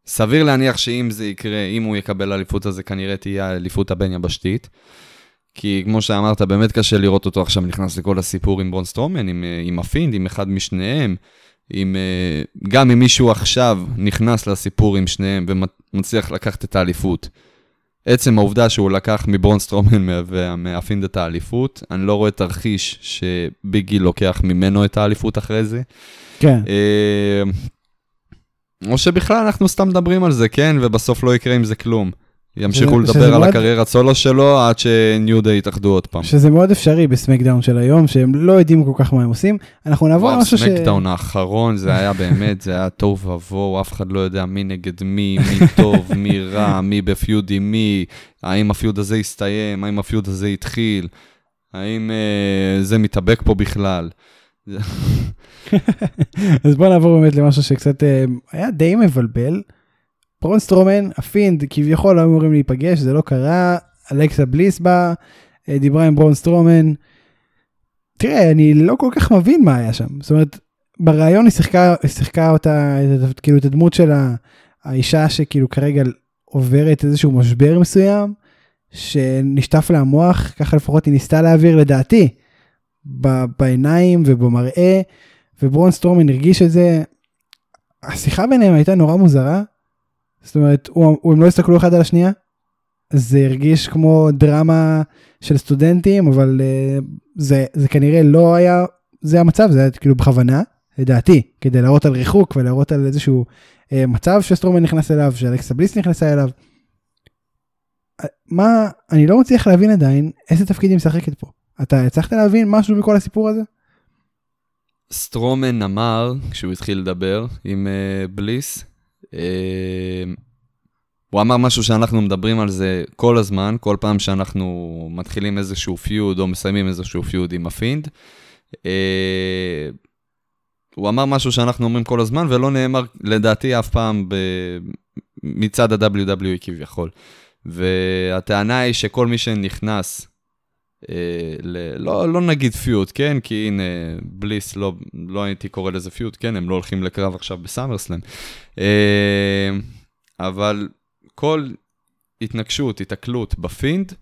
סביר להניח שאם זה יקרה, אם הוא יקבל אליפות, אז זה כנראה תהיה האליפות הבין יבשתית. כי כמו שאמרת, באמת קשה לראות אותו עכשיו נכנס לכל הסיפור עם ברון סטרומן, עם, אה, עם הפינד, עם אחד משניהם. עם, אה, גם אם מישהו עכשיו נכנס לסיפור עם שניהם ומצליח לקחת את האליפות. עצם העובדה שהוא לקח מברון סטרומן ומהפינד את האליפות, אני לא רואה תרחיש שביגי לוקח ממנו את האליפות אחרי זה. כן. אה, או שבכלל אנחנו סתם מדברים על זה, כן, ובסוף לא יקרה עם זה כלום. ימשיכו שזה לדבר על מאוד- הקריירת סולו שלו עד שה New Day יתאחדו עוד פעם. שזה מאוד אפשרי ב SmackDown של היום, שהם לא יודעים כל כך מה הם עושים. אנחנו נעבור למשהו ש... SmackDown האחרון, זה היה באמת, זה היה תוהו ובוהו, אף אחד לא יודע מי נגד מי, מי טוב, מי רע, מי ב feud עם מי, האם ה feud הזה יסתיים, האם ה feud הזה התחיל, האם אה, זה מתאבק פה בכלל. *laughs* אז בוא נעבור באמת למשהו שקצת אה, היה די מבלבל. ברון סטרומן, הפינד, כביכול היו אמורים להיפגש, זה לא קרה. אלכסה בליס באה, אה, דיברה עם ברון סטרומן. תראה, אני לא כל כך מבין מה היה שם. זאת אומרת, בריאיון היא שיחקה, שיחקה אותה, כאילו את הדמות של האישה שכאילו כרגע עוברת איזשהו משבר מסוים, שנשטף לה המוח, ככה לפחות היא ניסתה להעביר לדעתי, בעיניים ובמראה. וברון סטרומן הרגיש את זה. השיחה ביניהם הייתה נורא מוזרה. זאת אומרת, הוא, הם לא הסתכלו אחד על השנייה. זה הרגיש כמו דרמה של סטודנטים, אבל uh, זה, זה כנראה לא היה, זה המצב, זה היה כאילו בכוונה, לדעתי, כדי להראות על ריחוק ולהראות על איזשהו uh, מצב שסטרומן נכנס אליו, שאלכסה בליס נכנסה אליו. אה, מה, אני לא מצליח להבין עדיין איזה תפקיד היא משחקת פה. אתה הצלחת להבין משהו בכל הסיפור הזה? סטרומן אמר, כשהוא התחיל לדבר עם uh, בליס, הוא אמר משהו שאנחנו מדברים על זה כל הזמן, כל פעם שאנחנו מתחילים איזשהו feud או מסיימים איזשהו feud עם הפינד. אה, הוא אמר משהו שאנחנו אומרים כל הזמן ולא נאמר לדעתי אף פעם ב... מצד ה-WWE כביכול. והטענה היא שכל מי שנכנס ל... לא, לא נגיד feud, כן? כי הנה, בליס, לא, לא הייתי קורא לזה feud, כן? הם לא הולכים לקרב עכשיו ב SummerSlam. אה, אבל כל התנגשות, התקלות בפינד,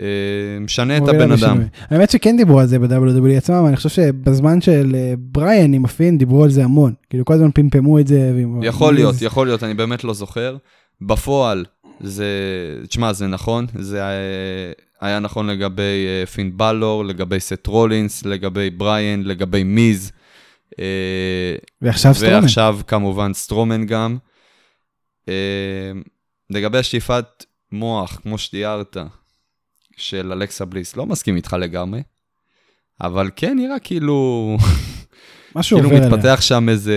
אה, משנה את הבן לשינוי. אדם. האמת שכן דיברו על זה ב-WWE עצמם, אני חושב שבזמן של אה, בריאן עם הפינד דיברו על זה המון. כאילו כל הזמן פמפמו את זה. יכול להיות. יכול להיות, אני באמת לא זוכר. בפועל, זה, תשמע, זה נכון, זה היה, היה נכון לגבי אה, פין בלור, לגבי סת' רולינס, לגבי בריאן, לגבי מיז. אה, ועכשיו סטרומן. ועכשיו כמובן סטרומן גם. אה, לגבי השטיפת מוח, כמו שתיארת, של אלכסה בליס, לא מסכים איתך לגמרי, אבל כן נראה כאילו, משהו כאילו עובר עליה. מתפתח שם איזה...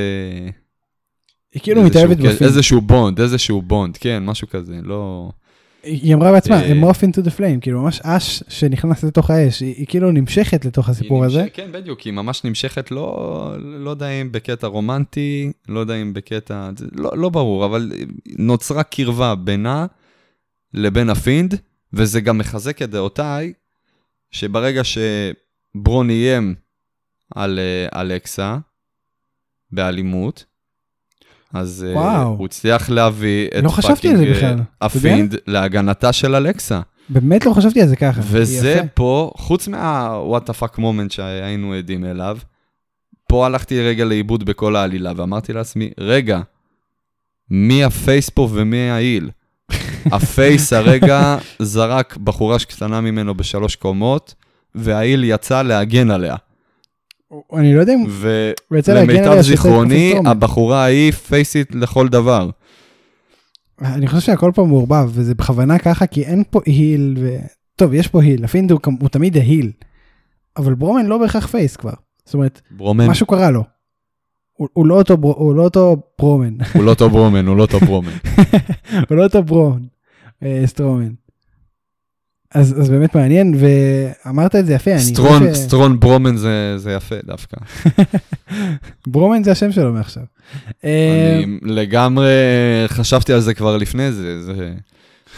היא כאילו מתאהבת בפין. איזשהו בונד, איזשהו בונד, כן, משהו כזה, לא... היא אמרה בעצמה, אה, הם off into the flame, כאילו ממש אש שנכנס לתוך האש, היא היא כאילו נמשכת לתוך הסיפור היא הזה. כן, בדיוק, היא ממש נמשכת, לא, לא יודע אם בקטע רומנטי, לא יודע אם בקטע, לא, לא ברור, אבל נוצרה קרבה בינה לבין הפינד, וזה גם מחזק את דעותיי, שברגע שברון איים על אה, אלכסה באלימות, אז אה, וואו. הוא הצליח להביא את לא fucking, אה? הפינד להגנתה של אלכסה. באמת לא חשבתי על זה ככה. וזה יפה. פה, חוץ מה-what the fuck moment שהיינו עדים אליו, פה הלכתי רגע לאיבוד בכל העלילה, ואמרתי לעצמי, רגע, מי הפייס פה ומי ההיל? *laughs* הפייס הרגע זרק בחורה שקטנה ממנו בשלוש קומות, וההיל יצא להגן עליה. אני לא יודע אם ולמיטב זיכרוני. הבחורה ההיא פייסית לכל דבר. אני חושב שהכל פה מעורבב, וזה בכוונה ככה, כי אין פה heel, ו... טוב, יש פה heel, הפינד הוא, הוא תמיד ה heel, אבל ברומן לא בהכרח face כבר. זאת אומרת, ברומן, משהו קרה לו. הוא, הוא, לא אותו, הוא לא אותו ברומן, הוא לא טוב ברומן, הוא לא טוב ברומן. *laughs* הוא לא אותו ברומן, אה, סטרומן. אז, אז באמת מעניין, ואמרת את זה יפה, אני סטרון, חושב ש- סטרון ברומן זה זה יפה דווקא. *laughs* ברומן זה השם שלו מעכשיו. אה, אני לגמרי חשבתי על זה כבר לפני זה, זה...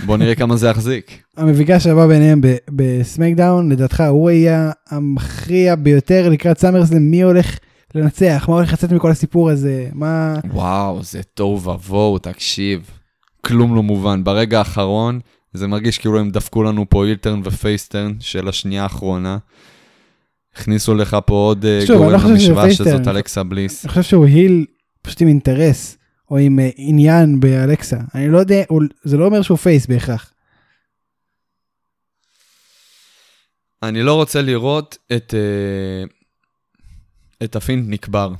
בוא נראה כמה זה יחזיק. *laughs* המפגש הבא ביניהם בסמאקדאון, לדעתך הוא יהיה המכריע ביותר לקראת סאמרסלם, מי הולך לנצח, מה הולך לצאת מכל הסיפור הזה, מה... וואו, זה תוהו ובוהו, תקשיב. כלום לא מובן. ברגע האחרון, זה מרגיש כאילו הם דפקו לנו פה heel turn ו face turn של השנייה האחרונה. הכניסו לך פה עוד אה, שוב, גורם לא למשוואה. שזאת אלכסה בליס. אני חושב שהוא היל פשוט עם אינטרס, או עם אה, עניין באלקסה. אני לא יודע, זה לא אומר שהוא פייס בהכרח. אני לא רוצה לראות את, אה, את הפינט נקבר.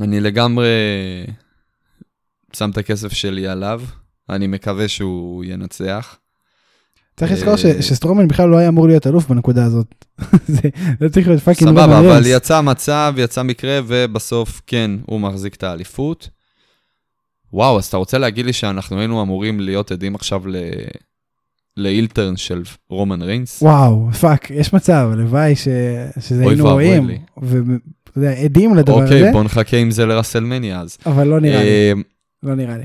אני לגמרי שם את הכסף שלי עליו, אני מקווה שהוא ינצח. צריך אה, לזכור שסטרומן בכלל לא היה אמור להיות אלוף בנקודה הזאת. *laughs* זה צריך להיות fucking סבבה, אבל. יצא מצב, יצא מקרה, ובסוף כן, הוא מחזיק את האליפות. וואו, אז אתה רוצה להגיד לי שאנחנו היינו אמורים להיות עדים עכשיו ל... ל heel turn של רומן ריינס? וואו, fuck, יש מצב, הלוואי ש- שזה אוי היינו ואבוי רואים. לי. ואתה יודע, עדים לדבר הזה, אוקיי, בוא נחכה עם זה לרסלמניה אז. אבל לא נראה לי, אה, לא נראה לי.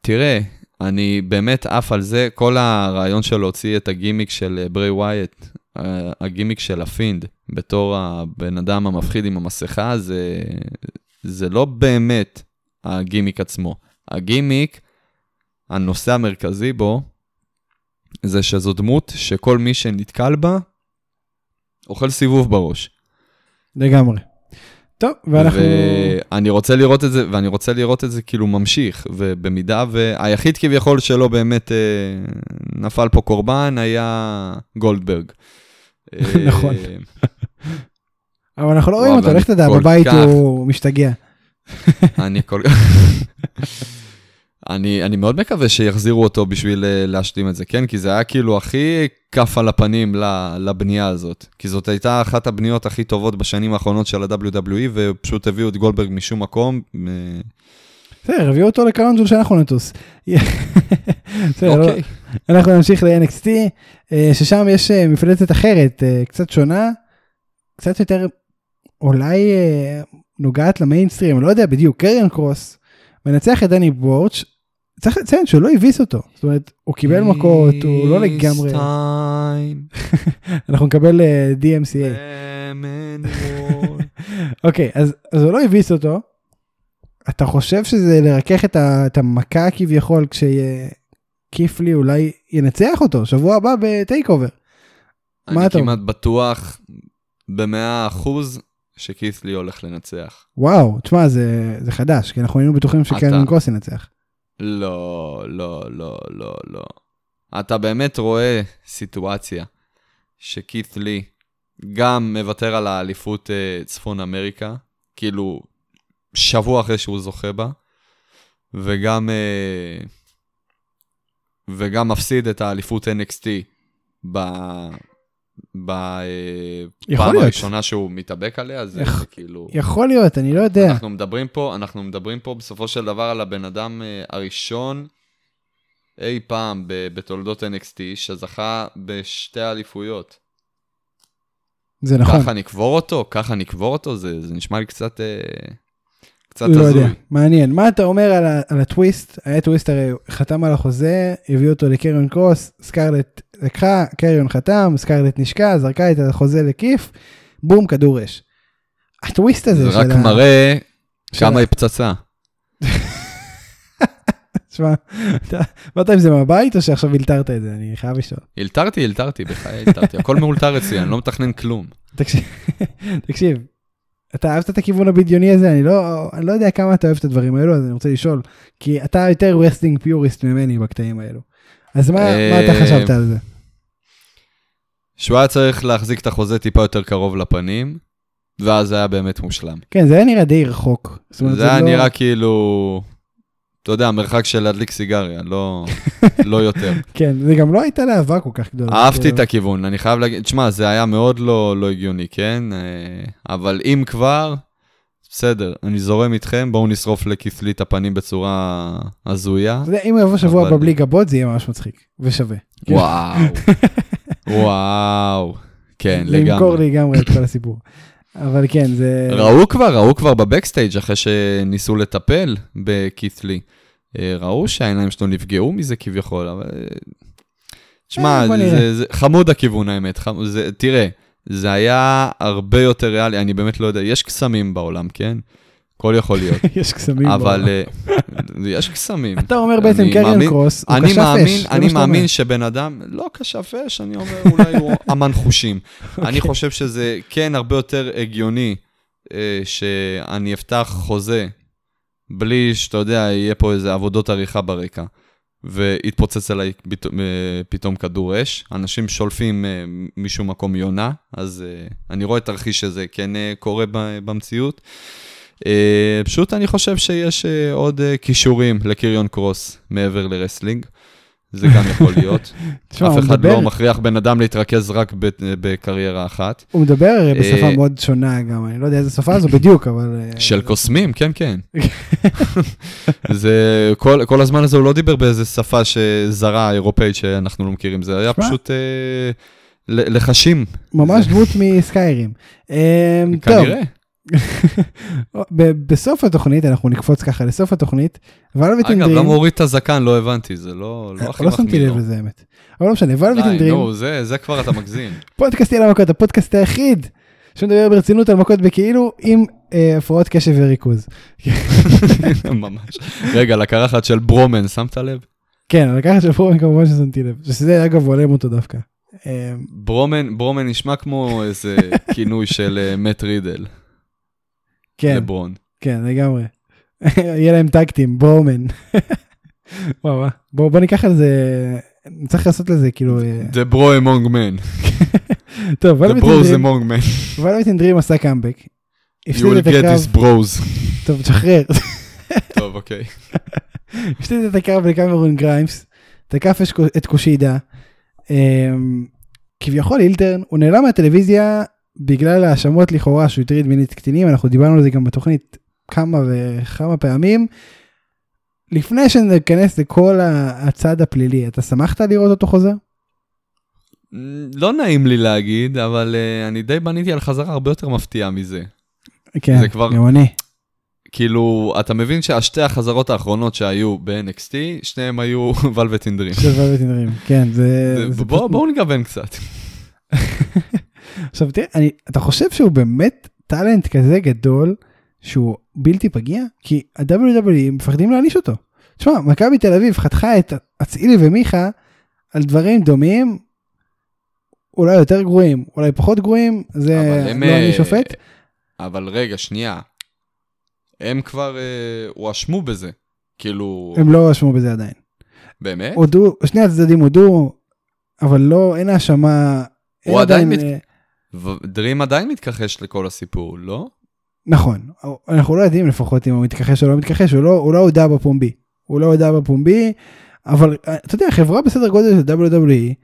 תראה, אני באמת עף על זה, כל הרעיון של להוציא את הגימיק של אה, בריי ווייט, אה, הגימיק של הפינד, בתור הבן אדם המפחיד עם המסכה, זה, זה לא באמת הגימיק עצמו. הגימיק, הנושא המרכזי בו, זה שזו דמות שכל מי שנתקל בה, אוכל סיבוב בראש. לגמרי. טוב, ואנחנו... ואני רוצה לראות את זה, ואני רוצה לראות את זה כאילו ממשיך, ובמידה והיחיד כביכול שלא באמת אה, נפל פה קורבן היה גולדברג. *laughs* אה, נכון. אבל אנחנו לא רואים אותו, לך תדע, בבית כך- הוא משתגע. אני כל *laughs* אני, אני מאוד מקווה שיחזירו אותו בשביל אה, להשלים את זה, כן? כי זה היה כאילו הכי כף על הפנים ל- לבנייה הזאת. כי זאת הייתה אחת הבניות הכי טובות בשנים האחרונות של ה-WWE, ופשוט הביאו את גולדברג משום מקום. אה, בסדר, הביאו אותו לקרנג'ול שאנחנו נטוס. *laughs* בסדר, אוקיי. אנחנו נמשיך ל-NXT, אה, ששם יש מפלצת אחרת, קצת שונה, קצת יותר אולי נוגעת למיינסטרים, לא יודע בדיוק, קריאן קרוס, מנצח את דני בורץ', צריך לציין שהוא לא הביס אותו, זאת אומרת, הוא קיבל מכות, הוא לא לגמרי, *laughs* אנחנו נקבל אה, DMCA. *laughs* אוקיי, אז, אז הוא לא הביס אותו. אתה חושב שזה לרכך את, ה, את המכה כביכול כש... שקיפלי אולי ינצח אותו שבוע הבא בטייק אובר. מה אני אתה אומר? כמעט בטוח במאה אחוז שקית'לי הולך לנצח. וואו, תשמע, זה, זה חדש, כי אנחנו היינו בטוחים שקרן אתה- קרוס ינצח. לא, לא, לא, לא, לא. אתה באמת רואה סיטואציה שכית לי גם מוותר על האליפות אה, צפון אמריקה, כאילו שבוע אחרי שהוא זוכה בה, וגם, אה, וגם מפסיד את האליפות NXT ב... בפעם להיות. הראשונה שהוא מתאבק עליה, זה, יכ- כאילו... יכול להיות, אני לא יודע. אנחנו מדברים פה, אנחנו מדברים פה בסופו של דבר על הבן אדם אה, הראשון אי פעם בתולדות NXT שזכה בשתי אליפויות. זה נכון. ככה נקבור אותו? ככה נקבור אותו? זה, זה נשמע לי קצת, אה, קצת לא הזוי. יודע, מעניין. מה אתה אומר על, ה- על הטוויסט? היה טוויסט הרי חתם על החוזה, הביא אותו לקריון קרוס, סקרלט לקחה, קריון חתם, סקרלט נשקע, זרקה את החוזה לכיף, בום, כדור אש. הטוויסט הזה זה של רק ה- מראה כמה היא פצצה. תשמע, באת עם זה מהבית או שעכשיו הלתרת את זה? אני חייב לשאול. אלתרתי, אלתרתי, בחיי אלתרתי. הכל מאולתר אצלי, אני לא מתכנן כלום. *laughs* תקשיב, אתה אהבת את הכיוון הבדיוני הזה? אני לא, אני לא יודע כמה אתה אוהב את הדברים האלו, אז אני רוצה לשאול. כי אתה יותר wrestling purist ממני בקטעים האלו. אז מה, מה אתה אה, חשבת על זה? שהוא היה צריך להחזיק את החוזה טיפה יותר קרוב לפנים, ואז זה היה באמת מושלם. כן, זה היה נראה די רחוק. אומרת, זה היה לא- נראה כאילו, אתה יודע, מרחק של להדליק סיגריה, לא, *laughs* לא יותר. כן, זה גם לא הייתה להבה כל כך גדולה. אהבתי כאילו. את הכיוון, אני חייב להגיד, תשמע, זה היה מאוד לא, לא הגיוני, כן? אה, אבל אם כבר, בסדר, אני זורם איתכם, בואו נשרוף לכיסלי את הפנים בצורה הזויה. אתה יודע, אם הוא יבוא שבוע הבא בלי גבות, זה יהיה ממש מצחיק ושווה. וואו, וואו, כן, למכור *laughs* לגמרי. לגמרי את כל הסיפור. אבל כן, זה... ראו כבר, ראו כבר בבקסטייג' אחרי שניסו לטפל בקית'לי. אה, ראו שהעיניים שלו נפגעו מזה כביכול, אבל... תשמע, אה, זה, נראה. זה, זה חמוד הכיוון האמת, חמ... זה, תראה, זה היה הרבה יותר ריאלי, אני באמת לא יודע, יש קסמים בעולם, כן? הכל יכול להיות, *laughs* יש קסמים. אבל בעולם. אה, יש קסמים. אתה אומר בעצם מאמין- קרוס, הוא אני כשף מאמין, אש. אני. מאמין שבן אדם, לא כשף אש, אני אומר אולי הוא *laughs* אמן חושים. אוקיי. אני חושב שזה כן הרבה יותר הגיוני אה, שאני אפתח חוזה בלי שאתה יודע, יהיה פה איזה עבודות עריכה ברקע, ויתפוצץ עליי אה, פתאום כדור אש. אנשים שולפים אה, משום מקום יונה, אז אה, אני רואה תרחיש שזה כן קורה במציאות. פשוט אני חושב שיש עוד כישורים לקאריון קרוס מעבר ל wrestling. זה גם יכול להיות. *laughs* תשמע, אף אחד מדבר- לא מכריח בן אדם להתרכז רק ב- בקריירה אחת. הוא מדבר הרי בשפה אה, מאוד שונה גם, אני לא יודע איזה שפה זו בדיוק, אבל... אה, של קוסמים, כן, כן. *laughs* *laughs* זה, כל, כל הזמן הזה הוא לא דיבר באיזה שפה שזרה, אירופאית, שאנחנו לא מכירים. זה היה. פשוט אה, לחשים, ממש דמות מסקיירים. אה, כנראה. בסוף התוכנית, אנחנו נקפוץ ככה לסוף התוכנית, ולוויט אגב, למה הוא הוריד את הזקן? לא הבנתי, זה לא, לא הכי לא שמתי מחמיא לב. לזה האמת. אבל לא משנה, ולוויט די, אנדרים, נו, זה זה כבר אתה מגזים. *laughs* פודקאסט יאללה מכות, הפודקאסט היחיד שמדבר ברצינות על מכות בכאילו עם אה, הפרעות קשב וריכוז. *laughs* ממש. רגע, לקרחת של ברומן, שמת לב? כן, על לקחת של פורמן כמובן ששמתי לב, שזה אגב הולם אותו דווקא. אה, ברומן, ברומן נשמע כמו איזה *laughs* כינוי של אה, מאט רידל, כן, לברון. כן, לגמרי. *laughs* יהיה להם טקטים, בורמן. *laughs* וואו, וואו. בוא בוא ניקח על זה, צריך לעשות לזה כאילו, אה, The bro among men. *laughs* טוב, The bros among men. ולוויט אנדרים עשה קאמבק. You will get this bros. טוב, תשחרר. טוב, אוקיי. הפסיד את הקרב לקמרון גריימס, תקף את קושידה. אמ, כביכול אילטרן, הוא נעלם מהטלוויזיה בגלל האשמות לכאורה שהוא הטריד מינית קטינים, אנחנו דיברנו על זה גם בתוכנית כמה וכמה פעמים. לפני שניכנס לכל הצד הפלילי, אתה שמחת לראות אותו חוזר? לא נעים לי להגיד, אבל אה, אני די בניתי על חזרה הרבה יותר מפתיעה מזה. כן, זה כבר- גם אני. כאילו, אתה מבין שהשתי החזרות האחרונות שהיו ב-NXT, שניהם היו *laughs* ולווט דרים. של ולווט אינדרים, כן, זה... זה בואו פשוט- בואו נגוון קצת. *laughs* עכשיו תראה, אני, אתה חושב שהוא באמת טאלנט כזה גדול שהוא בלתי פגיע? כי ה-WWE מפחדים להעניש אותו. תשמע, מכבי תל אביב חתכה את אצילי ומיכה על דברים דומים, אולי יותר גרועים, אולי פחות גרועים, זה אבל הם, לא אני אה, שופט. אבל רגע, שנייה. הם כבר אה, הואשמו בזה. כאילו, הם לא רשמו בזה עדיין. באמת? הודו, שני הצדדים הודו, אבל לא, אין האשמה. הוא עדיין מת- אה, דרים עדיין מתכחש לכל הסיפור, לא? נכון, אנחנו לא יודעים לפחות אם הוא מתכחש או לא מתכחש, הוא לא, הוא לא הודה בפומבי. הוא לא הודה בפומבי, אבל אה, אתה יודע, חברה בסדר גודל של WWE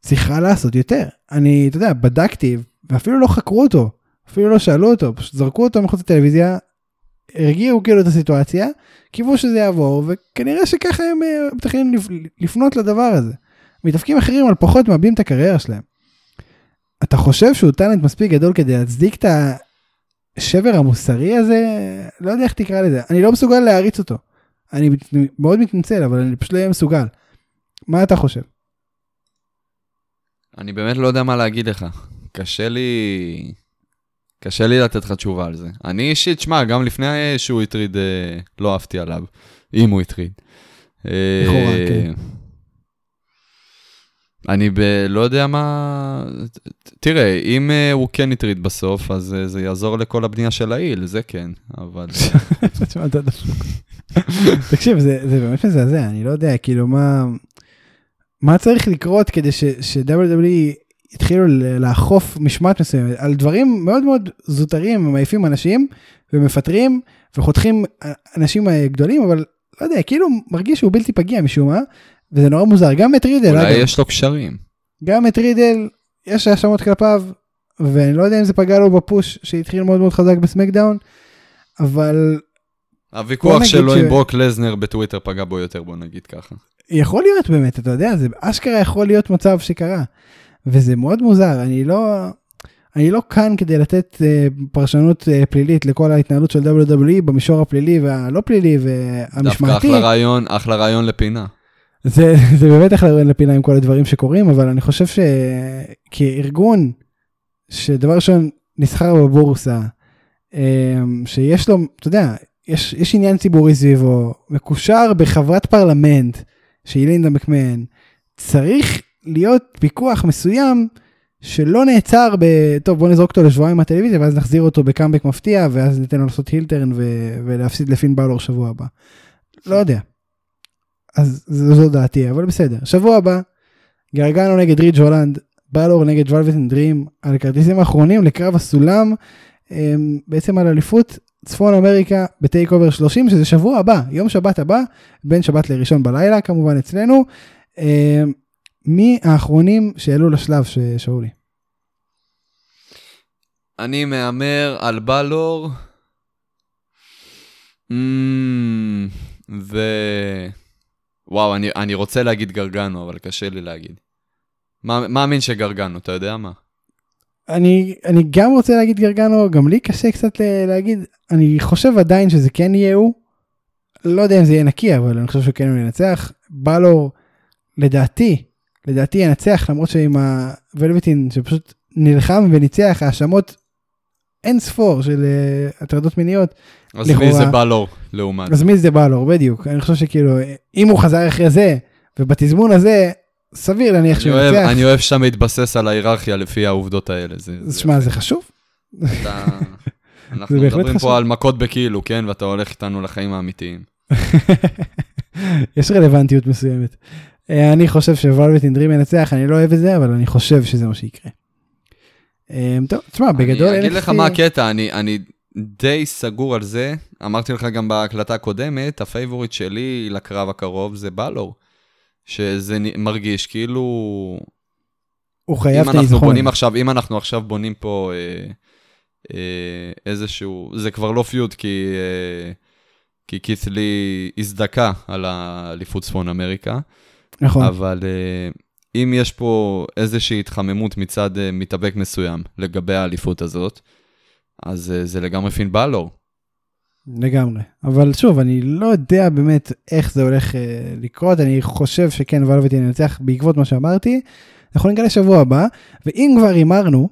צריכה לעשות יותר. אני, אתה יודע, בדקתי, ואפילו לא חקרו אותו, אפילו לא שאלו אותו, פשוט זרקו אותו מחוץ לטלוויזיה, הרגיעו כאילו את הסיטואציה, קיוו שזה יעבור, וכנראה שככה הם אה, מתחילים לפ- לפנות לדבר הזה. מתאפקים אחרים על פחות מאבדים את הקריירה שלהם. אתה חושב שהוא טאלנט מספיק גדול כדי להצדיק את השבר המוסרי הזה? לא יודע איך תקרא לזה. אני לא מסוגל להעריץ אותו. אני מאוד מתנצל, אבל אני פשוט לא אהיה מסוגל. מה אתה חושב? אני באמת לא יודע מה להגיד לך. קשה לי... קשה לי לתת לך תשובה על זה. אני אישית, שמע, גם לפני שהוא הטריד, אה, לא אהבתי עליו. אם הוא הטריד. אה, לכאורה, כן. אני ב... לא יודע מה... תראה, אם אה, הוא כן הטריד בסוף, אז אה, זה יעזור לכל הבנייה של העיל, זה כן, אבל... *laughs* תקשיב, זה באמת מזעזע, אני לא יודע, כאילו, מה... מה צריך לקרות כדי ש-WWE יתחילו לאכוף משמעת מסוימת על דברים מאוד מאוד זוטרים, מעיפים אנשים ומפטרים וחותכים אנשים אה, גדולים, אבל לא יודע, כאילו מרגיש שהוא בלתי פגיע משום מה, וזה נורא מוזר. גם את רידל, אולי אגב, יש לו קשרים. גם את רידל, יש האשמות כלפיו, ואני לא יודע אם זה פגע לו בפוש שהתחיל מאוד מאוד חזק בסמקדאון, אבל הוויכוח שלו ש- עם ברוק לזנר בטוויטר פגע בו יותר, בוא נגיד ככה. יכול להיות באמת, אתה יודע, זה אשכרה יכול להיות מצב שקרה. וזה מאוד מוזר, אני לא, אני לא כאן כדי לתת uh, פרשנות uh, פלילית לכל ההתנהלות של WWE במישור הפלילי והלא פלילי דווקא והמשמעתי. אחלה רעיון, אחלה רעיון לפינה. זה, *laughs* זה באמת אחלה רעיון לפינה עם כל הדברים שקורים, אבל אני חושב שכארגון, שדבר ראשון נסחר בבורסה, אה, שיש לו, אתה יודע, יש, יש עניין ציבורי סביבו, מקושר בחברת פרלמנט, שהיא לינדה מקמן, צריך להיות פיקוח מסוים שלא נעצר ב... טוב בוא נזרוק אותו לשבועיים מהטלוויזיה ואז נחזיר אותו בקאמבק מפתיע ואז ניתן לו לעשות הילטרן ו... ולהפסיד לפין בלור שבוע הבא. לא יודע. אז זו, דעתי אבל בסדר. שבוע הבא גרגנו נגד רידג' הולנד, בלור נגד ולווטן דרים על הכרטיסים האחרונים לקרב הסולם אמ, בעצם על אליפות צפון אמריקה בטייק אובר 30 שזה שבוע הבא יום שבת הבא בין שבת לראשון בלילה כמובן אצלנו. אמ, מי האחרונים שעלו לשלב שאולי? אני מהמר על בלור. אמ, ו... וואו, אני, אני רוצה להגיד גרגנו, אבל קשה לי להגיד. מה- מאמין שגרגנו, אתה יודע מה? אני, אני גם רוצה להגיד גרגנו, גם לי קשה קצת להגיד, אני חושב עדיין שזה כן יהיה הוא. לא יודע אם זה יהיה נקי, אבל אני חושב שכן הוא ינצח. בלור, לדעתי, לדעתי ינצח, למרות שעם הוולווטין שפשוט נלחם וניצח, האשמות אין ספור של אה, הטרדות מיניות. אז מי לכאורה. זה בלור, לעומת. אז מי זה בלור, בדיוק. אני חושב שכאילו, אם הוא חזר אחרי זה, ובתזמון הזה, סביר להניח שהוא ינצח. אני אוהב שאתה מתבסס על ההיררכיה לפי העובדות האלה. זה, אז שמע, זה חשוב. אתה... *laughs* אנחנו זה מדברים חשוב. פה על מכות בכאילו, כן? ואתה הולך איתנו לחיים האמיתיים. *laughs* יש רלוונטיות מסוימת. אה, אני חושב שוולווטין דרים ינצח, אני לא אוהב את זה, אבל אני חושב שזה מה שיקרה. אה, טוב, תשמע, בגדול... אני אגיד לך מה הקטע, אני, אני די סגור על זה. אמרתי לך גם בהקלטה הקודמת, הפייבוריט שלי לקרב הקרוב זה בלור. שזה מרגיש כאילו... הוא חייב את הזה. עכשיו, אם אנחנו עכשיו בונים פה אה, אה, איזשהו... זה כבר לא feud, כי... אה, כי קית' לי הזדכה על האליפות צפון אמריקה. נכון. אבל אה, אם יש פה איזושהי התחממות מצד אה, מתאבק מסוים לגבי האליפות הזאת, אז אה, זה לגמרי פין בלור. לגמרי. אבל שוב, אני לא יודע באמת איך זה הולך אה, לקרות, אני חושב שכן ולווטין ינצח בעקבות מה שאמרתי. אנחנו נגלה שבוע הבא, ואם כבר הימרנו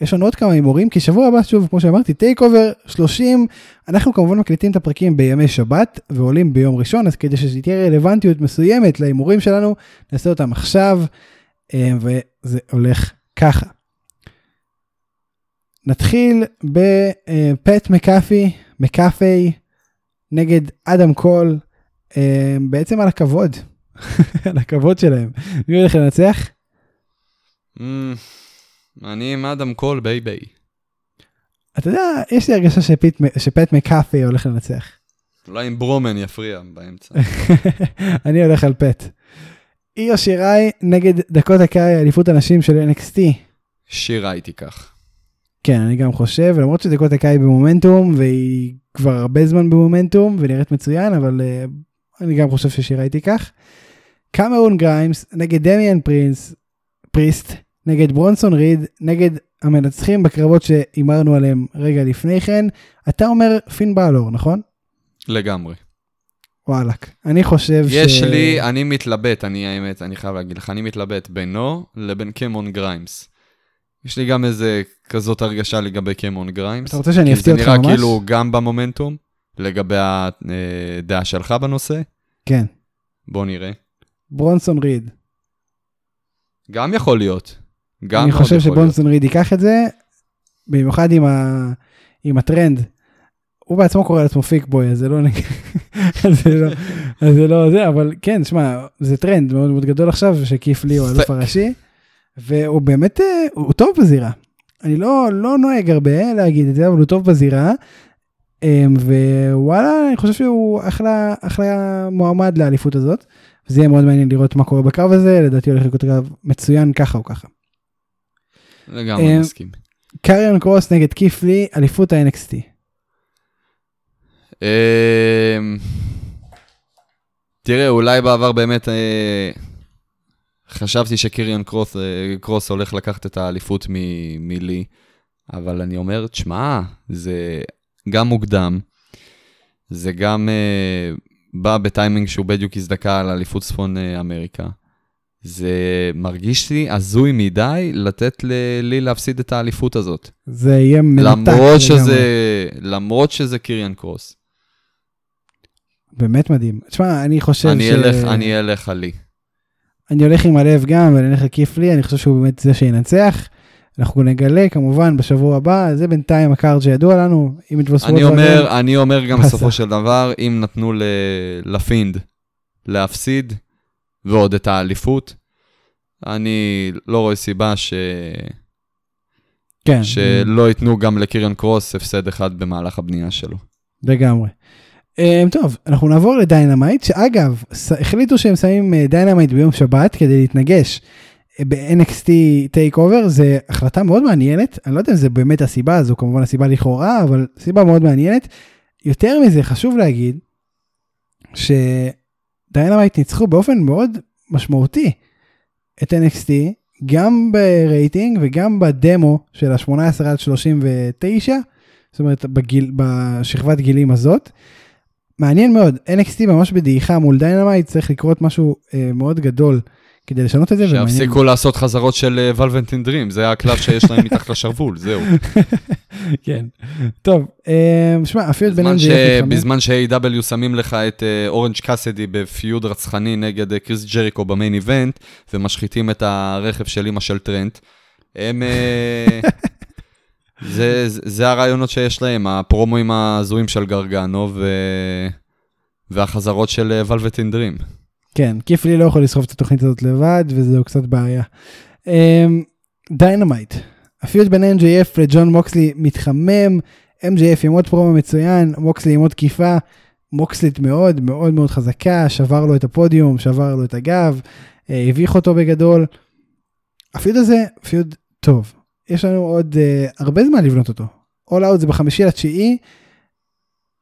יש לנו עוד כמה הימורים, כי שבוע הבא, שוב, כמו שאמרתי, טייק אובר 30, אנחנו כמובן מקליטים את הפרקים בימי שבת ועולים ביום ראשון, אז כדי שתהיה רלוונטיות מסוימת להימורים שלנו, נעשה אותם עכשיו, אה, וזה הולך ככה. נתחיל בפט מקאפי, מקאפי, נגד אדם קול, אה, בעצם על הכבוד, *laughs* על הכבוד שלהם. מי הולך לנצח? אמ, אני עם אדם קול Bay Bay. אתה יודע, יש לי הרגשה שפט, שפט מקאפי הולך לנצח. אולי אם ברומן יפריע באמצע. *laughs* אני הולך על פט. איו שיראי נגד דקוטה קאי, אליפות הנשים של NXT. שיראי תיקח. כן, אני גם חושב, למרות שדקוטה קאי במומנטום, והיא כבר הרבה זמן במומנטום, ונראית מצוין, אבל אה, אני גם חושב ששיראי תיקח. קמרון גריימס נגד דמיאן פרינס, פריסט, נגד ברונסון ריד, נגד המנצחים בקרבות שהימרנו עליהם רגע לפני כן. אתה אומר פין בלור, נכון? לגמרי. וואלאק. אני חושב יש ש... יש לי, אני מתלבט, אני האמת, אני חייב להגיד לך, אני מתלבט בינו לבין קמון גריימס. יש לי גם איזה כזאת הרגשה לגבי קמרון גריימס. אתה רוצה שאני אפתיע אותך ממש? זה נראה כאילו גם במומנטום, לגבי הדעה שלך בנושא. כן. בוא נראה. ברונסון ריד. גם יכול להיות. גם אני חושב שברונסון ריד ייקח את זה, במיוחד עם, ה... עם הטרנד. הוא בעצמו קורא לעצמו thicc boi, אז זה לא... *laughs* אז זה לא, אז זה לא זה, אבל כן, שמע, זה טרנד מאוד מאוד גדול עכשיו, שקית' לי הוא האלוף הראשי, והוא באמת, אה, הוא טוב בזירה. אני לא, לא נוהג הרבה להגיד את זה, אבל הוא טוב בזירה. אמ, ווואלה, אני חושב שהוא אחלה, אחלה מועמד לאליפות הזאת. וזה יהיה מאוד מעניין לראות מה קורה בקרב הזה, לדעתי הולך לקרות קרב מצוין ככה או ככה. לגמרי אמ, מסכים. קריון קרוס נגד כיף לי, אליפות ה-NXT. אמ, תראה, אולי בעבר באמת אה, חשבתי שקיריון קרוס, אה, קרוס הולך לקחת את האליפות מלי, אבל אני אומר, תשמע, זה גם מוקדם, זה גם אה, בא בטיימינג שהוא בדיוק הזדכה על אליפות צפון אמריקה. זה מרגיש לי הזוי מדי לתת לי להפסיד את האליפות הזאת. זה יהיה מנתק למרות שזה, למרות שזה קיריאן קרוס. באמת מדהים. תשמע, אני חושב אני ש... אלך, אני אלך על לי. אני הולך עם הלב גם, ואני הולך לקית' לי, אני חושב שהוא באמת זה שינצח. אנחנו נגלה כמובן בשבוע הבא, זה בינתיים ה card שידוע לנו, אם יתווספו אני אומר, אני אומר גם בסופו של דבר, אם נתנו ל... לפינד להפסיד, ועוד את האליפות, אני לא רואה סיבה ש... כן. שלא ייתנו גם לקיריון קרוס הפסד אחד במהלך הבנייה שלו. לגמרי. אמ, טוב, אנחנו נעבור לדיינמייט, שאגב, החליטו שהם שמים דיינמייט ביום שבת כדי להתנגש אה, ב-NXT טייק אובר, זה החלטה מאוד מעניינת, אני לא יודע אם זה באמת הסיבה, זו כמובן הסיבה לכאורה, אבל סיבה מאוד מעניינת. יותר מזה, חשוב להגיד, שדיינמייט ניצחו באופן מאוד משמעותי את NXT, גם ברייטינג וגם בדמו של ה-18 עד 39, זאת אומרת בגיל, בשכבת גילים הזאת. מעניין מאוד, NXT ממש בדעיכה מול דיינמייט, צריך לקרות משהו אה, מאוד גדול כדי לשנות את זה. שיפסיקו. לעשות חזרות של ולווטין אה, דרים, זה הקלף שיש להם מתחת לשרוול, *laughs* זהו. כן, טוב, אה, שמע, אפילו בין ש... בזמן ש-AEW שמים לך את אורנג' אה, קאסדי ב feud רצחני נגד קריס ג'ריקו ב main event, ומשחיתים את הרכב של אימא של טרנט, הם... *laughs* זה, זה, הרעיונות שיש להם, הפרומואים ההזויים של גרגנו ו... והחזרות של ולווטין דרים. כן, קית' לי לא יכול לסחוב את התוכנית הזאת לבד, וזהו קצת בעיה. דיינמייט, אמ, ה feud בין MJF לג'ון מוקסלי מתחמם, MJF עם עוד פרומו מצוין, מוקסלי עם עוד תקיפה, מוקסלית מאוד מאוד מאוד חזקה, שבר לו את הפודיום, שבר לו את הגב, אה, הביך אותו בגדול. הפיוט הזה פיוט טוב, יש לנו עוד uh, הרבה זמן לבנות אותו. All Out זה בחמישי לתשיעי.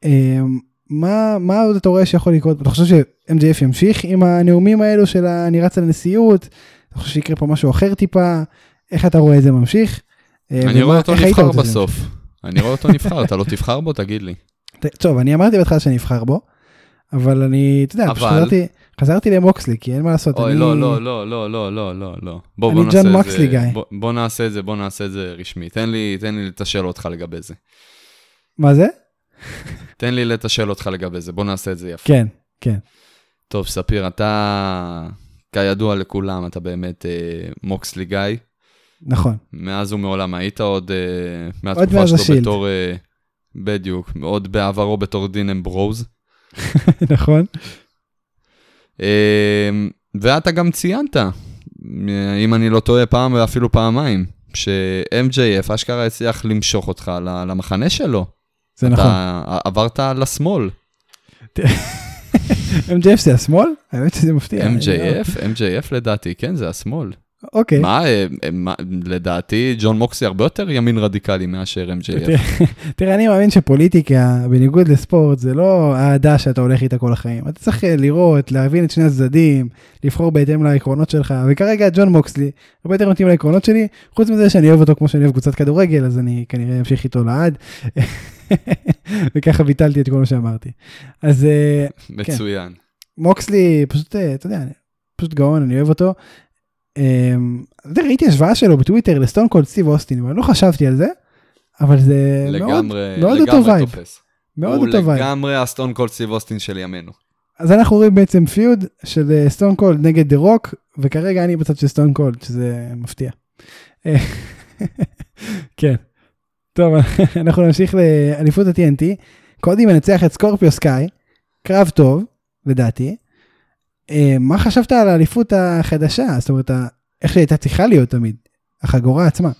Uh, מה, מה עוד אתה רואה שיכול לקרות? אתה חושב ש-MJF ימשיך עם הנאומים האלו של אני רץ לנשיאות? אתה חושב שיקרה פה משהו אחר טיפה? איך אתה רואה את זה ממשיך? אה, אני רואה אותו נבחר בסוף. אני רואה אותו נבחר, אתה לא תבחר בו? תגיד לי. *laughs* טוב, אני אמרתי בהתחלה שאני אבחר בו, אבל אני, אתה יודע, פשוט חזרתי למוקסלי, כי אין מה לעשות. אוי, אני- לא, לא, לא, לא, לא, לא, לא, לא. בוא, אני בוא נעשה ג'ון את זה. מוקסלי גיא. בוא- בוא נעשה את זה, בוא נעשה את זה רשמי. תן לי, תן לי לתשאל אותך לגבי זה. מה זה? תן לי לתשאל אותך לגבי זה, בוא נעשה את זה יפה. כן, כן. טוב, ספיר, אתה, כידוע לכולם, אתה באמת אה, מוקסלי גיא. נכון. מאז ומעולם היית עוד, אה, מהתקופה שלו השילד. בתור, אה, בדיוק, עוד בעברו בתור דין אמברוז. *laughs* נכון. אה, ואתה גם ציינת, אם אני לא טועה פעם ואפילו פעמיים, ש-MJF אשכרה הצליח למשוך אותך למחנה שלו. זה נכון. אתה עברת לשמאל. *laughs* MJF זה השמאל? האמת שזה מפתיע. MJF, MJF לדעתי, כן, זה השמאל. אוקיי. מה, אה, אה, מה, לדעתי ג'ון מוקסי הרבה יותר ימין רדיקלי מאשר MJF. *laughs* תראה, אני מאמין שפוליטיקה, בניגוד לספורט, זה לא אהדה שאתה הולך איתה כל החיים. אתה צריך אה, לראות, להבין את שני הצדדים, לבחור בהתאם לעקרונות שלך, וכרגע ג'ון מוקסלי הרבה יותר מתאים לעקרונות שלי, חוץ מזה שאני אוהב אותו כמו שאני אוהב קבוצת כדורגל, אז אני כנראה אמשיך איתו לעד. *laughs* וככה ביטלתי את כל מה שאמרתי. אז אה, מצוין. מוקסלי פשוט, אתה יודע, פשוט גאון, אני אוהב אותו. אמ, יודע, ראיתי השוואה שלו בטוויטר לסטון קולד סטיב אוסטין, אבל לא חשבתי על זה, אבל זה מאוד, לגמרי, מאוד אותו לגמרי vibe. מאוד הוא אותו vibe. לגמרי הסטון קולד סטיב אוסטין של ימינו. אז אנחנו רואים בעצם feud של סטון קולד נגד דה רוק, וכרגע אני בצד של סטון קולד, שזה מפתיע. אה, *laughs* כן. טוב, *laughs* אנחנו נמשיך לאליפות ה-TNT. קודי מנצח את סקורפיו סקאי, קרב טוב, לדעתי. אה, מה חשבת על האליפות החדשה? זאת אומרת, איך שהייתה צריכה להיות תמיד, החגורה עצמה.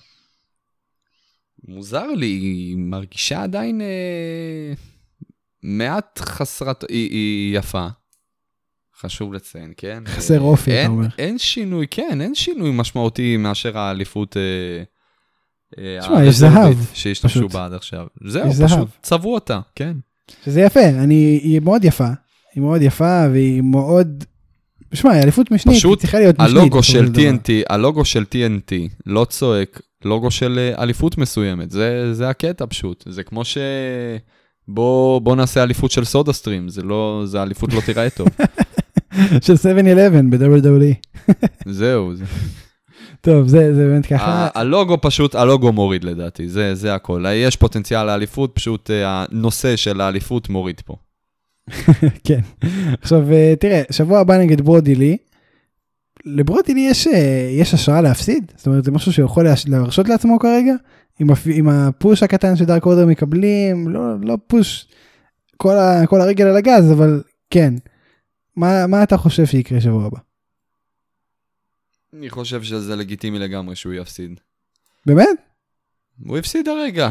מוזר לי, היא מרגישה עדיין אה, מעט חסרת, היא, היא יפה. חשוב לציין, כן? חסר אה, אופי, אתה אין- אומר. אין שינוי, כן, אין שינוי משמעותי מאשר האליפות אה, אה, תשמע, יש הרזרבית זהב, שהשתמשו. בה עד עכשיו. זהו, יש פשוט. צבעו אותה, כן. שזה יפה, אני, היא מאוד יפה. היא מאוד יפה והיא מאוד... שמע, אליפות משנית, היא פשוט צריכה להיות משנית. הלוגו של. TNT, הלוגו של TNT לא צועק לוגו של אה, אליפות מסוימת, זה, זה הקטע פשוט. זה כמו ש... בוא, בוא נעשה אליפות של סודה סטרים, זה לא, זה אליפות לא תיראה טוב. *laughs* של 7-11 ב-WWE. *laughs* זהו, זה. טוב, זה, זה באמת ככה. הלוגו פשוט, הלוגו מוריד לדעתי, זה, זה הכל. יש פוטנציאל לאליפות, פשוט אה, הנושא של האליפות מוריד פה. *laughs* כן. עכשיו, אה, תראה, שבוע הבא נגד ברודי לי. לברודי לי יש, אה, יש השראה להפסיד? זאת אומרת, זה משהו שהוא יכול להש- להרשות לעצמו כרגע? עם, הפ... עם הפוש הקטן שדארק אורדר מקבלים, לא, לא פוש כל, ה... כל הרגל על הגז, אבל כן. מה, מה אתה חושב שיקרה שבוע הבא? אני חושב שזה לגיטימי לגמרי שהוא יפסיד. באמת? הוא הפסיד הרגע.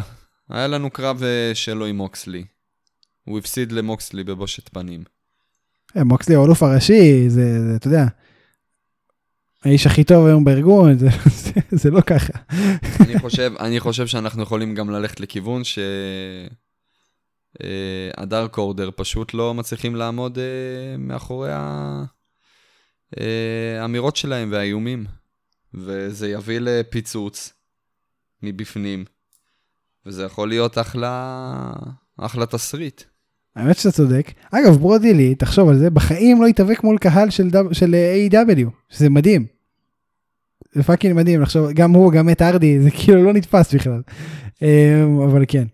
היה לנו קרב אה, שלו עם מוקסלי. הוא הפסיד למוקסלי בבושת פנים. אה, מוקסלי הוא האלוף הראשי, זה, זה, אתה יודע, האיש הכי טוב היום בארגון, זה, זה, זה לא ככה. אני חושב, אני חושב שאנחנו יכולים גם ללכת לכיוון ש... אה, הדארק אורדר פשוט לא מצליחים לעמוד אה, מאחורי האמירות שלהם והאיומים. וזה יביא לפיצוץ מבפנים. וזה יכול להיות אחלה, אחלה תסריט. האמת שאתה צודק. אגב, ברודי לי, תחשוב על זה, בחיים לא התאבק מול קהל של, של אה, AEW, שזה מדהים. זה fucking מדהים לחשוב, גם הוא, גם מאט הארדי, זה כאילו לא נתפס בכלל. אמ, אבל כן.